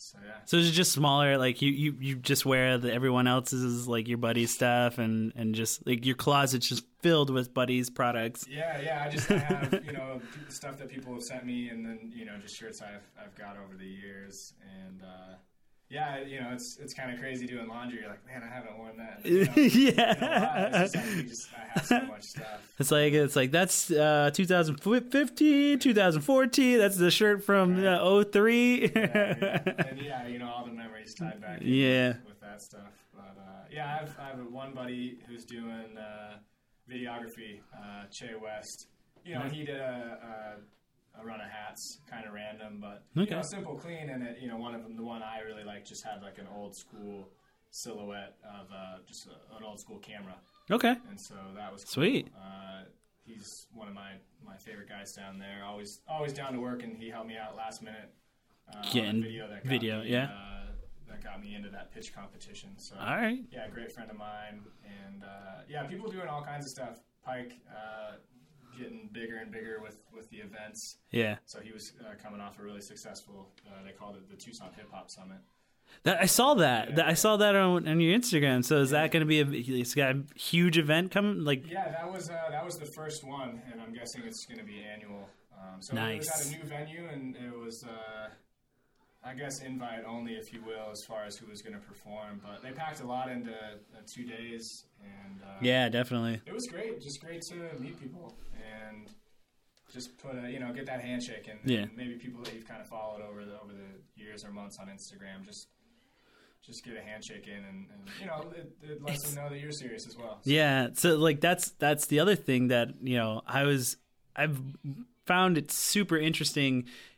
So yeah. So is it just smaller? Like you, you, you just wear the everyone else's like your buddy's stuff, and and just like your closet's just filled with buddies products. Yeah, yeah. I just I have you know stuff that people have sent me, and then you know just shirts I've I've got over the years, and uh, yeah, you know it's it's kind of crazy doing laundry. You're like, man, I haven't worn that. You know, in. It's like just so. It's like it's like that's uh 2015, 2014. That's the shirt from uh, 03. Yeah, yeah. and yeah, you know all the memories tied back. Yeah. with, with that stuff. But uh, yeah, I've I have one buddy who's doing uh, videography, uh, Che West. You know, he did a, a run of hats, kind of random, but Okay. you know, simple, clean, and it, you know, one of them, the one I really like, just had like an old school silhouette of uh, just a, an old school camera, Okay. and so that was cool. Sweet. Uh, he's one of my my favorite guys down there. Always always down to work, and he helped me out last minute. Uh, Getting video that got video, me, yeah. Uh, that got me into that pitch competition. So All right. yeah, great friend of mine, and uh, yeah, people doing all kinds of stuff. Pike uh, getting bigger and bigger with with the events. Yeah. So he was uh, coming off a really successful. Uh, they called it the Tucson Hip Hop Summit. That I saw that. That I saw that on, on your Instagram. So is that going to be a? It's got a huge event coming. Like Yeah, that was uh, that was the first one, and I'm guessing it's going to be annual. Um, so it was Nice. at a new venue, and it was, uh, I guess, invite only, if you will, as far as who was going to perform. But they packed a lot into uh, two days, and uh, yeah, definitely. it was great. Just great to meet people and just put a you know get that handshake and, Yeah. and maybe people that you've kind of followed over the over the years or months on Instagram just. Just get a handshake in, and, and you know it, it lets It's- them know that you're serious as well. Yeah. So like that's that's the other thing that you know I was I've found it super interesting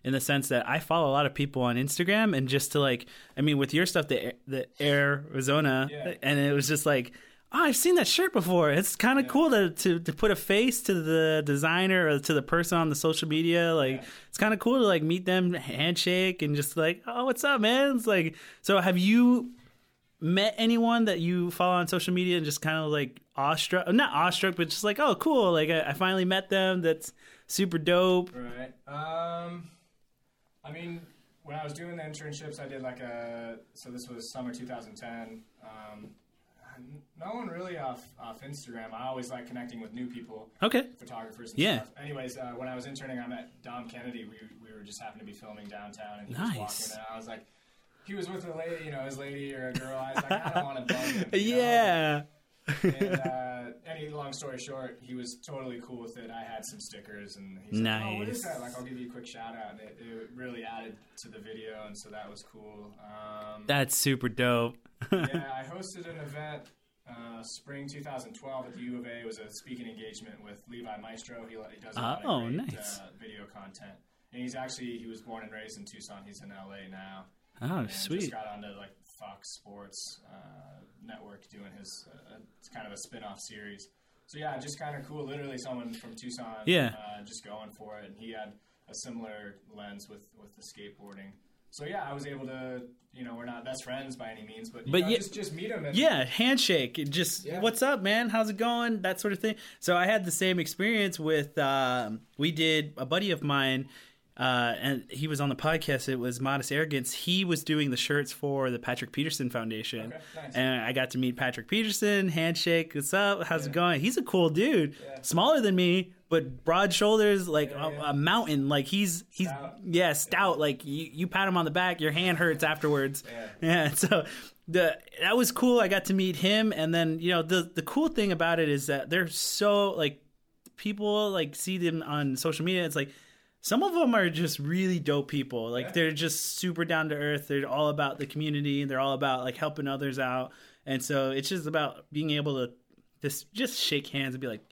in the sense that I follow a lot of people on Instagram and just to like I mean with your stuff the the Arizona Yeah. and it was just like oh, I've seen that shirt before. It's kind of cool to, to to put a face to the designer or to the person on the social media. Like Yeah. it's kind of cool to like meet them, handshake, and just like, oh, what's up, man? It's like, so have you met anyone that you follow on social media and just kind of like awestruck, not awestruck, but just like, oh, cool. Like I, I finally met them. That's super dope. Right. Um, I mean, when I was doing the internships, I did like a. So this was summer 2010. Um, no one really off off Instagram. I always like connecting with new people, Okay. photographers and Yeah. stuff. Anyways, uh, when I was interning, I met Dom Kennedy. We we were just happened to be filming downtown, and he Nice. was walking, and I was like. He was with a lady, you know, his lady or a girl. I was like, I don't want to bug him. you know? And uh, any long story short, he was totally cool with it. I had some stickers, and he's like, "Oh, what is that?" Like, I'll give you a quick shout out. And it, it really added to the video, and so that was cool. Um, That's super dope. yeah, I hosted an event uh, spring 2012 at the U of A. It was a speaking engagement with Levi Maestro. He, he does a lot Oh, of great nice. uh, video content, and he's actually he was born and raised in Tucson. He's in LA now. Oh, sweet. Just got onto like Fox Sports uh, Network doing his uh, it's kind of a spin-off series. So yeah, just kind of cool. Literally, someone from Tucson, Yeah. uh, just going for it, and he had a similar lens with with the skateboarding. So yeah, I was able to, you know, we're not best friends by any means, but, you But know, yeah- just just meet him. And, Yeah, handshake. Just Yeah. what's up, man? How's it going? That sort of thing. So I had the same experience with. Um, we did a buddy of mine, uh, and he was on the podcast. It was Modest Arrogance. He was doing the shirts for the Patrick Peterson Foundation, Okay, nice. and I got to meet Patrick Peterson. Handshake. What's up? How's it going? He's a cool dude. Yeah. Smaller than me. But broad shoulders, like Yeah, a, yeah. a mountain, like he's he's Stout. yeah stout. Like you, you pat him on the back, your hand hurts afterwards. Yeah. Yeah, so the that was cool. I got to meet him, and then you know the the cool thing about it is that they're so like people like see them on social media. It's like some of them are just really dope people. Like Yeah. they're just super down to earth. They're all about the community. They're all about like helping others out, and so it's just about being able to just just shake hands and be like.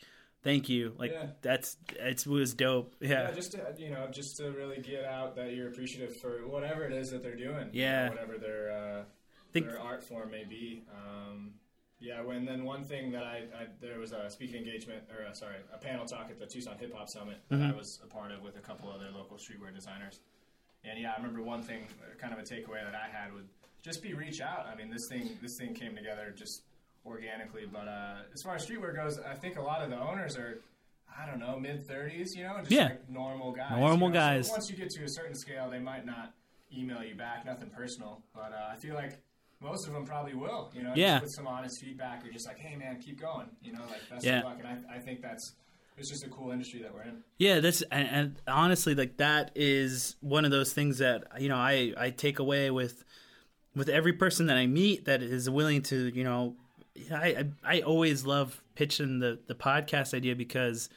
Thank you. Like Yeah. that's it was dope. Yeah, Yeah. just to you know, just to really get out that you're appreciative for whatever it is that they're doing. you Yeah. know, whatever their uh, Think- their art form may be. Um, yeah, when then one thing that I, I there was a speaking engagement or uh, sorry a panel talk at the Tucson Hip Hop Summit that Mm-hmm. I was a part of with a couple other local streetwear designers. And yeah, I remember one thing, uh, kind of a takeaway that I had would just be reach out. I mean, this thing this thing came together just organically. But uh, as far as streetwear goes, I think a lot of the owners are. I don't know, mid thirties, you know, just Yeah. like normal guys. Normal you know? So guys. once you get to a certain scale, they might not email you back, nothing personal. But uh, I feel like most of them probably will, you know, Yeah. with some honest feedback or just like, hey man, keep going, you know, like best Yeah. of luck. And I, I think that's it's just a cool industry that we're in. Yeah, that's and, and honestly, like that is one of those things that you know I I take away with with every person that I meet that is willing to you know I I, I always love pitching the the podcast idea because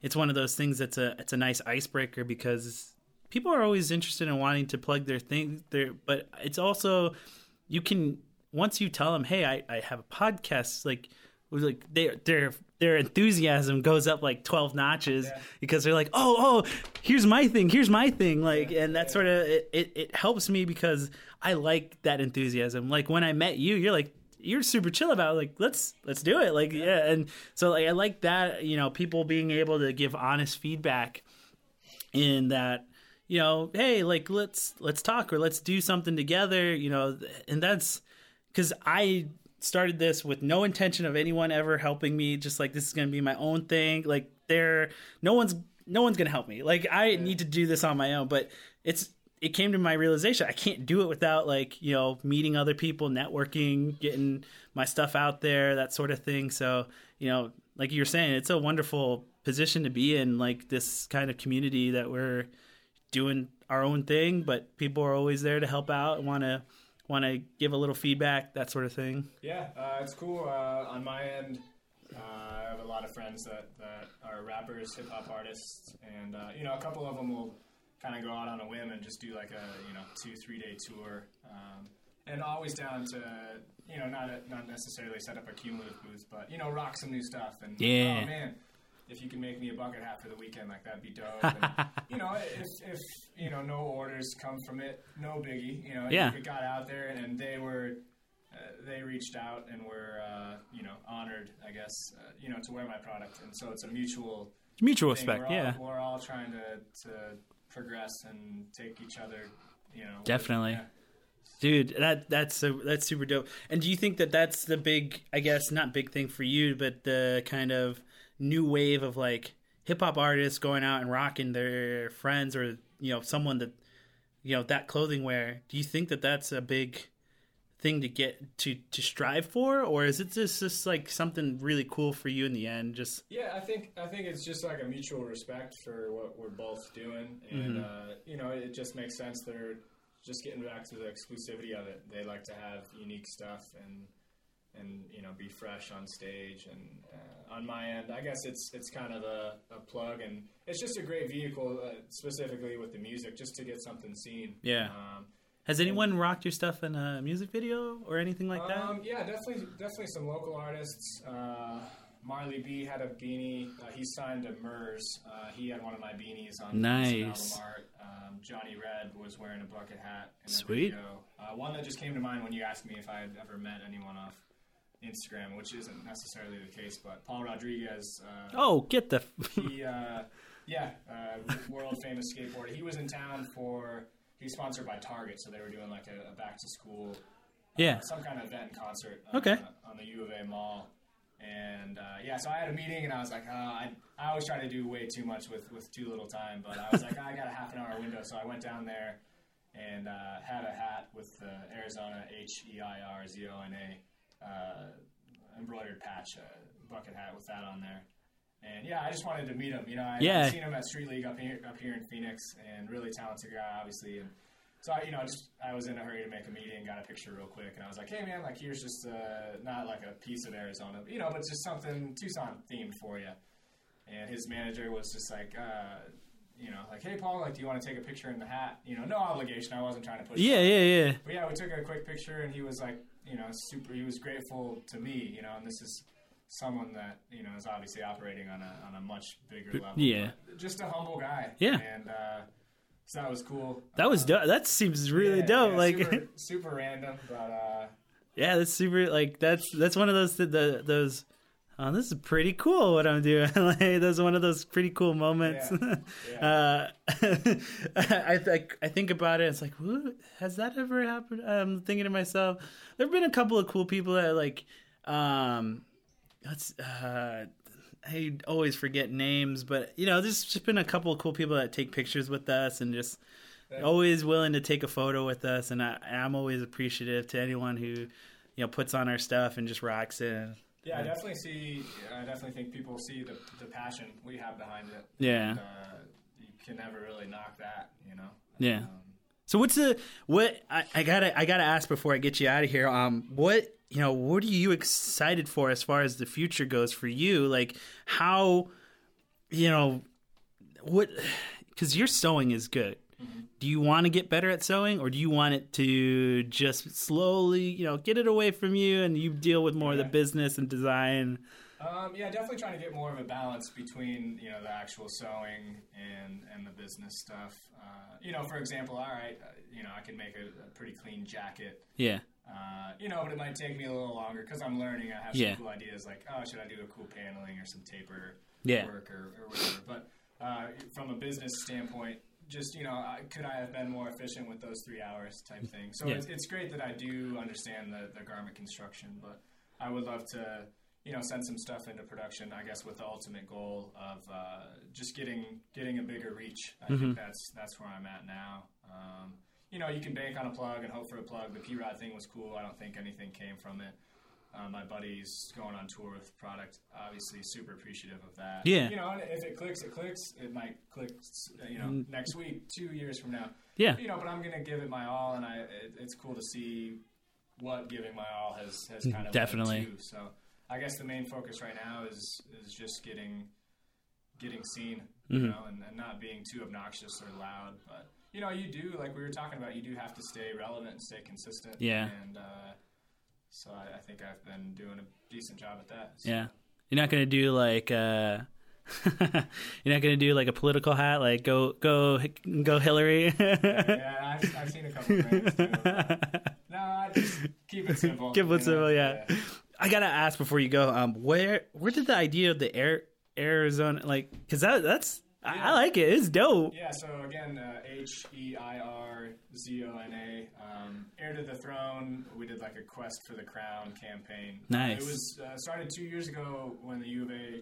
it's one of those things that's a it's a nice icebreaker because people are always interested in wanting to plug their thing there, but it's also you can once you tell them, hey, I I have a podcast like like they their their enthusiasm goes up like 12 notches Yeah. because they're like oh oh here's my thing here's my thing like and that sort of it, it, it helps me because i like that enthusiasm like when i met you you're like you're super chill about it. like let's let's do it like yeah. and so like i like that you know people being able to give honest feedback in that you know hey like let's let's talk or let's do something together you know and that's because i started this with no intention of anyone ever helping me just like this is going to be my own thing like there no one's no one's going to help me like i need to do this on my own but it's it came to my realization i can't do it without like you know meeting other people networking getting my stuff out there that sort of thing so you know like you're saying it's a wonderful position to be in like this kind of community that we're doing our own thing but people are always there to help out want to want to give a little feedback that sort of thing Yeah, uh, it's cool. Uh, on my end, uh, I have a lot of friends that, that are rappers, hip hop artists, and uh, you know, a couple of them will kind of go out on a whim and just do like a you know two three day tour, um, and always down to you know not a, not necessarily set up a Qmulative booth, but you know rock some new stuff and Yeah. oh man. If you can make me a bucket hat for the weekend, like that'd be dope. And, you know, if, if you know no orders come from it, no biggie. You know, Yeah. it got out there, and they were uh, they reached out and were uh, you know honored, I guess, uh, you know, to wear my product, and so it's a mutual mutual thing. respect We're all, yeah we're all trying to to progress and take each other, you know. Definitely. yeah. dude that that's so that's super dope and do you think that that's the big i guess not big thing for you but the kind of new wave of like hip-hop artists going out and rocking their friends or you know someone that you know that clothing wear do you think that that's a big thing to get to to strive for or is it just just like something really cool for you in the end just Yeah, I think I think it's just like a mutual respect for what we're both doing, and Mm-hmm. uh, you know, it just makes sense. They're just getting back to the exclusivity of it. They like to have unique stuff and and you know be fresh on stage. And uh, on my end, I guess it's it's kind of a, a plug, and it's just a great vehicle, uh, specifically with the music, just to get something seen. Yeah. Um, has anyone rocked your stuff in a music video or anything like that um, yeah, definitely, definitely some local artists. Uh, Marley B had a beanie. Uh, he signed to Murs. Uh, he had one of my beanies on Nice. Album art. Um, Johnny Red was wearing a bucket hat. Sweet. Video. Uh, one that just came to mind when you asked me if I had ever met anyone off Instagram, which isn't necessarily the case. But Paul Rodriguez. Uh, oh get the he, uh, yeah, uh, world famous skateboarder. He was in town for. He was sponsored by Target, so they were doing like a, a back to school yeah some kind of event and concert uh, Okay. on the U of A mall. And uh, yeah, so I had a meeting, and I was like, oh, I, I always try to do way too much with, with too little time. But I was like, I got a half an hour window, so I went down there and uh, had a hat with the Arizona H E I R Z O N A uh, embroidered patch, uh, bucket hat with that on there. And yeah, I just wanted to meet him. You know, I, Yeah. I've seen him at Street League up here up here in Phoenix, and really talented guy, obviously. And so I, you know, just I was in a hurry to make a meeting, got a picture real quick, and I was like, "Hey, man, like here's just uh, not like a piece of Arizona, you know, but just something Tucson themed for you." And his manager was just like, uh, you know, like, "Hey, Paul, like, do you want to take a picture in the hat?" You know, no obligation. I wasn't trying to push. yeah yeah yeah But yeah, we took a quick picture, and he was like, you know, super. He was grateful to me, you know, and this is someone that you know is obviously operating on a on a much bigger level. yeah. just a humble guy. Yeah. and uh, so that was cool. That was dope. That seems really Yeah, dope. yeah, like, super, super random, but uh, yeah, that's super. Like, that's that's one of those the, the those. Oh, this is pretty cool what I'm doing. like, that's one of those pretty cool moments. Yeah, uh, I think I think about it. It's like, "Who- has that ever happened? I'm thinking to myself. There've been a couple of cool people that like, um, that's uh, I always forget names, but you know, there's just been a couple of cool people that take pictures with us and just Yeah. always willing to take a photo with us. And I, I'm always appreciative to anyone who, you know, puts on our stuff and just rocks it. Yeah, I definitely see. I definitely think people see the the passion we have behind it. Yeah. And, uh, you can never really knock that, you know. Yeah. Um, So what's the what I, I gotta I gotta ask before I get you out of here? Um, what you know, what are you excited for as far as the future goes for you? Like how, you know, what? Because your sewing is good. Do you want to get better at sewing or do you want it to just slowly, you know, get it away from you and you deal with more of the business and design? Um, yeah, definitely trying to get more of a balance between you know the actual sewing and and the business stuff. Uh, you know, for example, all right, uh, you know, I can make a, a pretty clean jacket. Yeah. Uh, you know, but it might take me a little longer because I'm learning. I have Yeah. some cool ideas like, oh, should I do a cool paneling or some taper Yeah. work or, or whatever. But uh, from a business standpoint, just you know, could I have been more efficient with those three hours type thing? So Yeah. it's, it's great that I do understand the, the garment construction, but I would love to you know send some stuff into production. I guess with the ultimate goal of uh, just getting getting a bigger reach. I think that's that's where I'm at now. Um, you know, you can bank on a plug and hope for a plug. The P Rod thing was cool. I don't think anything came from it. Uh, my buddy's going on tour with product. Obviously, super appreciative of that. Yeah. You know, and if it clicks, it clicks. It might click. You know, next week, two years from now. Yeah. You know, but I'm gonna give it my all, and I. It, it's cool to see what giving my all has has kind of Definitely. to. So I guess the main focus right now is is just getting getting seen, you Mm-hmm. know, and, and not being too obnoxious or loud. But you know, you do like we were talking about. You do have to stay relevant and stay consistent. Yeah. And uh, so I, I think I've been doing a decent job at that. So. Yeah. You're not going to do like uh You're not to do like a political hat like go go go Hillary. Yeah, I've, I've seen a couple brands too. No, I just keep it simple. Keep it simple, yeah. I got to ask before you go um where where did the idea of the air Arizona like cuz that that's I, I like it. It's dope. Yeah, so again, uh, H E I R Z O N A, um, Heir to the Throne. We did like a Quest for the Crown campaign. Nice. It was uh, started two years ago when the U of A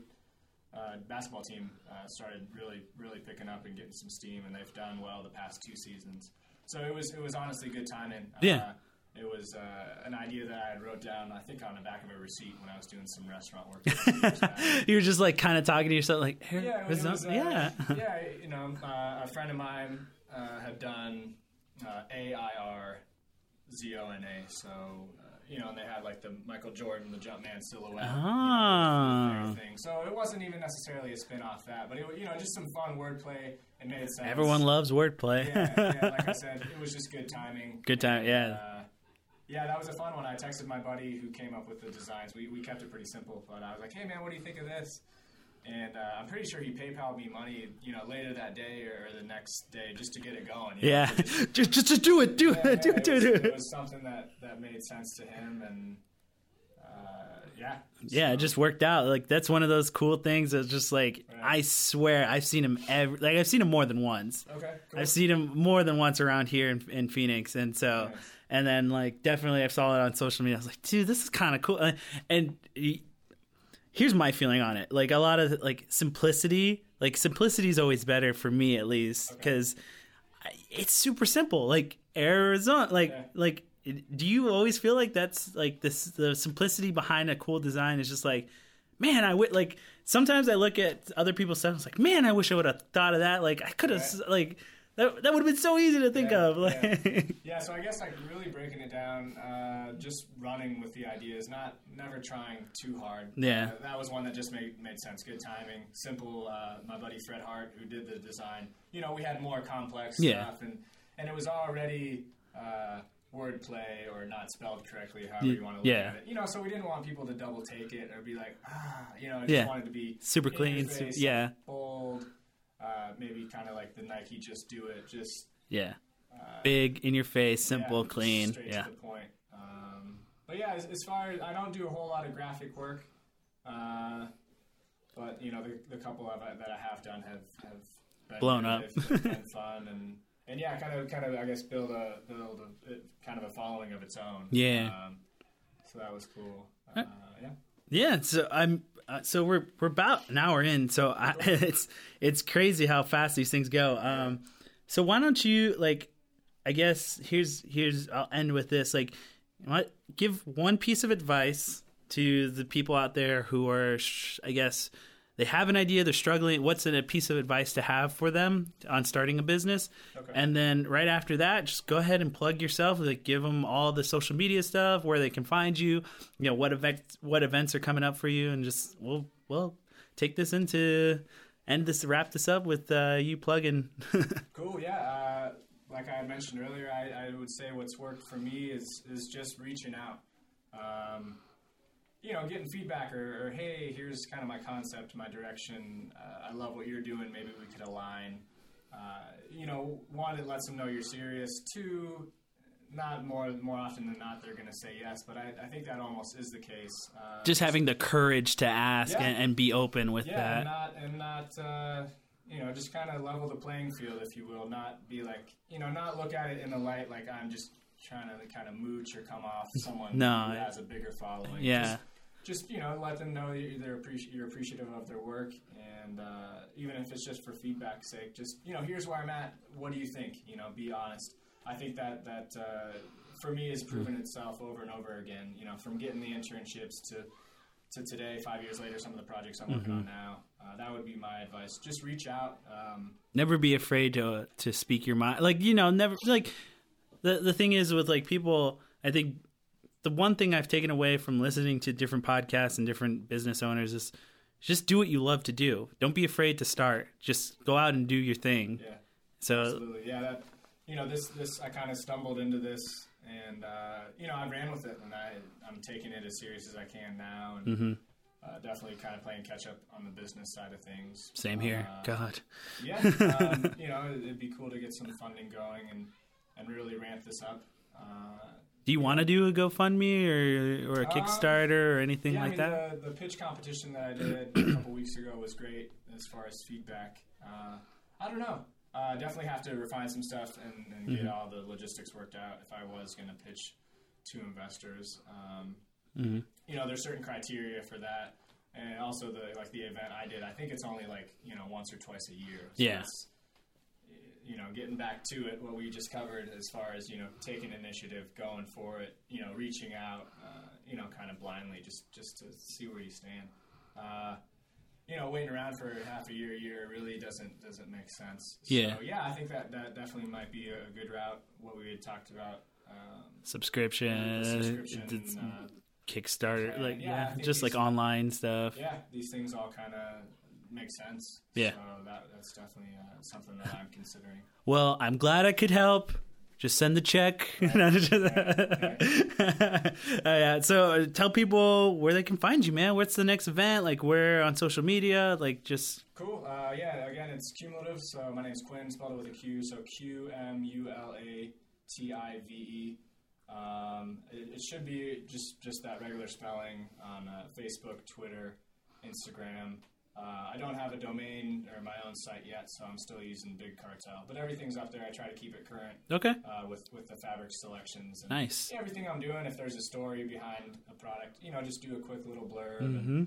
uh, basketball team uh, started really, really picking up and getting some steam, and they've done well the past two seasons. So it was, it was honestly a good timing. Yeah. It was uh, an idea that I had wrote down, I think, on the back of a receipt when I was doing some restaurant work. a few years back. you were just like kind of talking to yourself like Air- Yeah, was, uh, yeah. yeah. You know, uh, a friend of mine uh, had done uh, A I R Z O N A. So uh, you know, and they had like the Michael Jordan, the Jumpman silhouette. you know, Ah. everything. So it wasn't even necessarily a spin off that, but it was, you know just some fun wordplay. It made sense. Everyone loves wordplay. Yeah, yeah, like I said, it was just good timing. Good time, And, yeah. Yeah, that was a fun one. I texted my buddy who came up with the designs. We, we kept it pretty simple, but I was like, "Hey man, what do you think of this?" And uh, I'm pretty sure he PayPal me money, you know, later that day or the next day just to get it going. know, yeah. to just- just, just just do it. Do yeah, it. Do it. Do it, it. was something that, that made sense to him, and uh, yeah, Yeah, So- it just worked out. Like that's one of those cool things that's just like Right. I swear I've seen him every like I've seen him more than once. okay. Cool. I've seen him more than once around here in, in Phoenix, and so Nice. And then like definitely I saw it on social media. I was like, dude, this is kind of cool. And here's my feeling on it: like a lot of like simplicity. Like simplicity is always better for me, at least, because it's super simple. Like Arizona, like like. Do you always feel like that's like this the simplicity behind a cool design is just like man, I would like. Sometimes I look at other people's stuff. It's like, man, I wish I would have thought of that. Like, I could have Right. like that. That would have been so easy to think Yeah, of. Like, Yeah, so I guess like really breaking it down, uh, just running with the ideas, not never trying too hard. Yeah. Uh, that was one that just made made sense. Good timing, simple. Uh, my buddy Fred Hart, who did the design, you know, we had more complex Yeah. stuff, and and it was already. Uh, wordplay or not spelled correctly however Y- you want to look yeah. at it you know so we didn't want people to double take it or be like ah you know just Yeah. wanted to be Super clean, su- yeah. like, bold maybe kind of like the Nike just do it just yeah, uh, big in your face, simple, yeah, clean. straight Yeah, to the point. Um, but yeah, as, as far as I don't do a whole lot of graphic work, uh, but you know the, the couple of it that I have done have have been Blown up. been fun and and yeah, kind of kind of I guess build a build a, kind of a following of its own. Yeah. Um, so that was cool. Uh, yeah. yeah. So I'm. Uh, so we're we're about an hour in. So I, it's it's crazy how fast these things go. Um, so why don't you like? I guess here's here's I'll end with this. Like, what give one piece of advice to the people out there who are, I guess, they have an idea, they're struggling. What's a piece of advice to have for them on starting a business? Okay. And then right after that, just go ahead and plug yourself. Like, give them all the social media stuff, where they can find you. You know what events what events are coming up for you, and just we'll we'll take this into end this, wrap this up with uh, you plugging. cool. Yeah. Uh, like I had mentioned earlier, I, I, would say what's worked for me is is just reaching out. Um, you know, getting feedback or, or, hey, here's kind of my concept, my direction. Uh, I love what you're doing. Maybe we could align. Uh, you know, one, it lets them know you're serious. Two, not more more often than not they're going to say yes, but I, I, think that almost is the case. Uh, just having the courage to ask yeah. and, and, be open with yeah, that. and not and not uh, you know just kind of level the playing field, if you will. Not be like you know not look at it in the light like I'm just trying to kind of mooch or come off someone no, who has a bigger following. Yeah. Just, just you know let them know they're appreci- you're appreciative of their work and uh, even if it's just for feedback's sake just you know here's where i'm at what do you think? You know be honest. I think that that uh, for me has proven itself over and over again you know from getting the internships to to today five years later some of the projects i'm working mm-hmm. on now uh, that would be my advice. Just reach out um, never be afraid to to speak your mind like you know never like the the thing is with like people i think the one thing I've taken away from listening to different podcasts and different business owners is just do what you love to do. Don't be afraid to start. Just go out and do your thing. Yeah. So absolutely, yeah. That you know, this this I kind of stumbled into this, and uh, you know, I ran with it, and I I'm taking it as serious as I can now, and mm-hmm. uh, definitely kind of playing catch up on the business side of things. Same here. Uh, God. Yeah. Um, you know, it'd be cool to get some funding going and and really ramp this up. Do you want to do a GoFundMe or or a um, Kickstarter or anything yeah, like I mean, that? The, the, pitch competition that I did a couple weeks ago was great as far as feedback. Uh, I don't know. Uh, definitely have to refine some stuff and, and mm-hmm. get all the logistics worked out if I was going to pitch to investors. Um, mm-hmm. You know, there's certain criteria for that, and also the like the event I did. I think it's only like you know once or twice a year. So yeah you know, getting back to it, what we just covered as far as, you know, taking initiative, going for it, you know, reaching out, uh, you know, kind of blindly just, just to see where you stand. Uh, you know, waiting around for half a year, a year really doesn't doesn't make sense. Yeah. So, yeah, I think that, that definitely might be a, good route. What we had talked about. Um, subscription, subscription uh, Kickstarter, like yeah, yeah just like online stuff. Yeah, these things all kind of makes sense. Yeah. So that, that's definitely uh, something that I'm considering. Well, I'm glad I could help. Just send the check. Right. right. uh, yeah. So uh, tell people where they can find you, man. What's the next event? Like where on social media? Like just. Cool. Uh, yeah. Again, it's Qmulative. So my name's Quinn, spelled it with a Q. So Q M U L A T I V E. Um, it, it, should be just just that regular spelling on uh, Facebook, Twitter, Instagram. Uh, I don't have a domain or my own site yet, so I'm still using Big Cartel. But everything's up there. I try to keep it current. Okay. Uh, with with the fabric selections. And nice. Everything I'm doing, if there's a story behind a product, you know, just do a quick little blurb. Mm-hmm. And,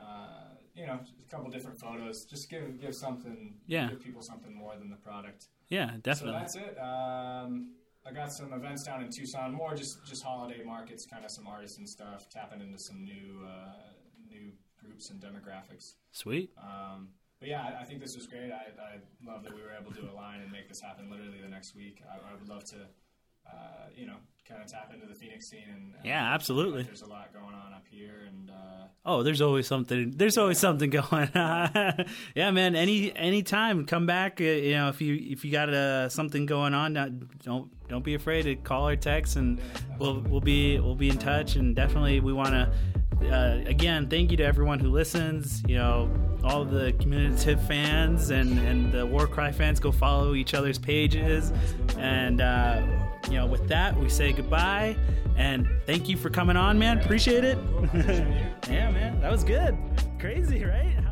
uh, you know, a couple different photos. Just give give something. Yeah. Give people something more than the product. Yeah, definitely. So that's it. Um, I got some events down in Tucson, more just just holiday markets, kind of some artisan stuff, tapping into some new uh, new groups and demographics. Sweet. Um, but yeah, I, I, think this was great. I, I, love that we were able to align and make this happen literally the next week. I, I would love to, uh, you know, kind of tap into the Phoenix scene. And, and yeah, absolutely. There's a lot going on up here, and uh, oh, there's always something. There's always something going on. yeah, man. Any any time, come back. Uh, you know, if you if you got uh, something going on, don't don't be afraid to call or text, and yeah, we'll we'll be we'll be in touch. And definitely, we want to uh, again, thank you to everyone who listens. You know, all the Qmulative fans and, and the Warcry fans go follow each other's pages. And, uh, you know, with that, we say goodbye. And thank you for coming on, man. Appreciate it. yeah, man. That was good. Crazy, right?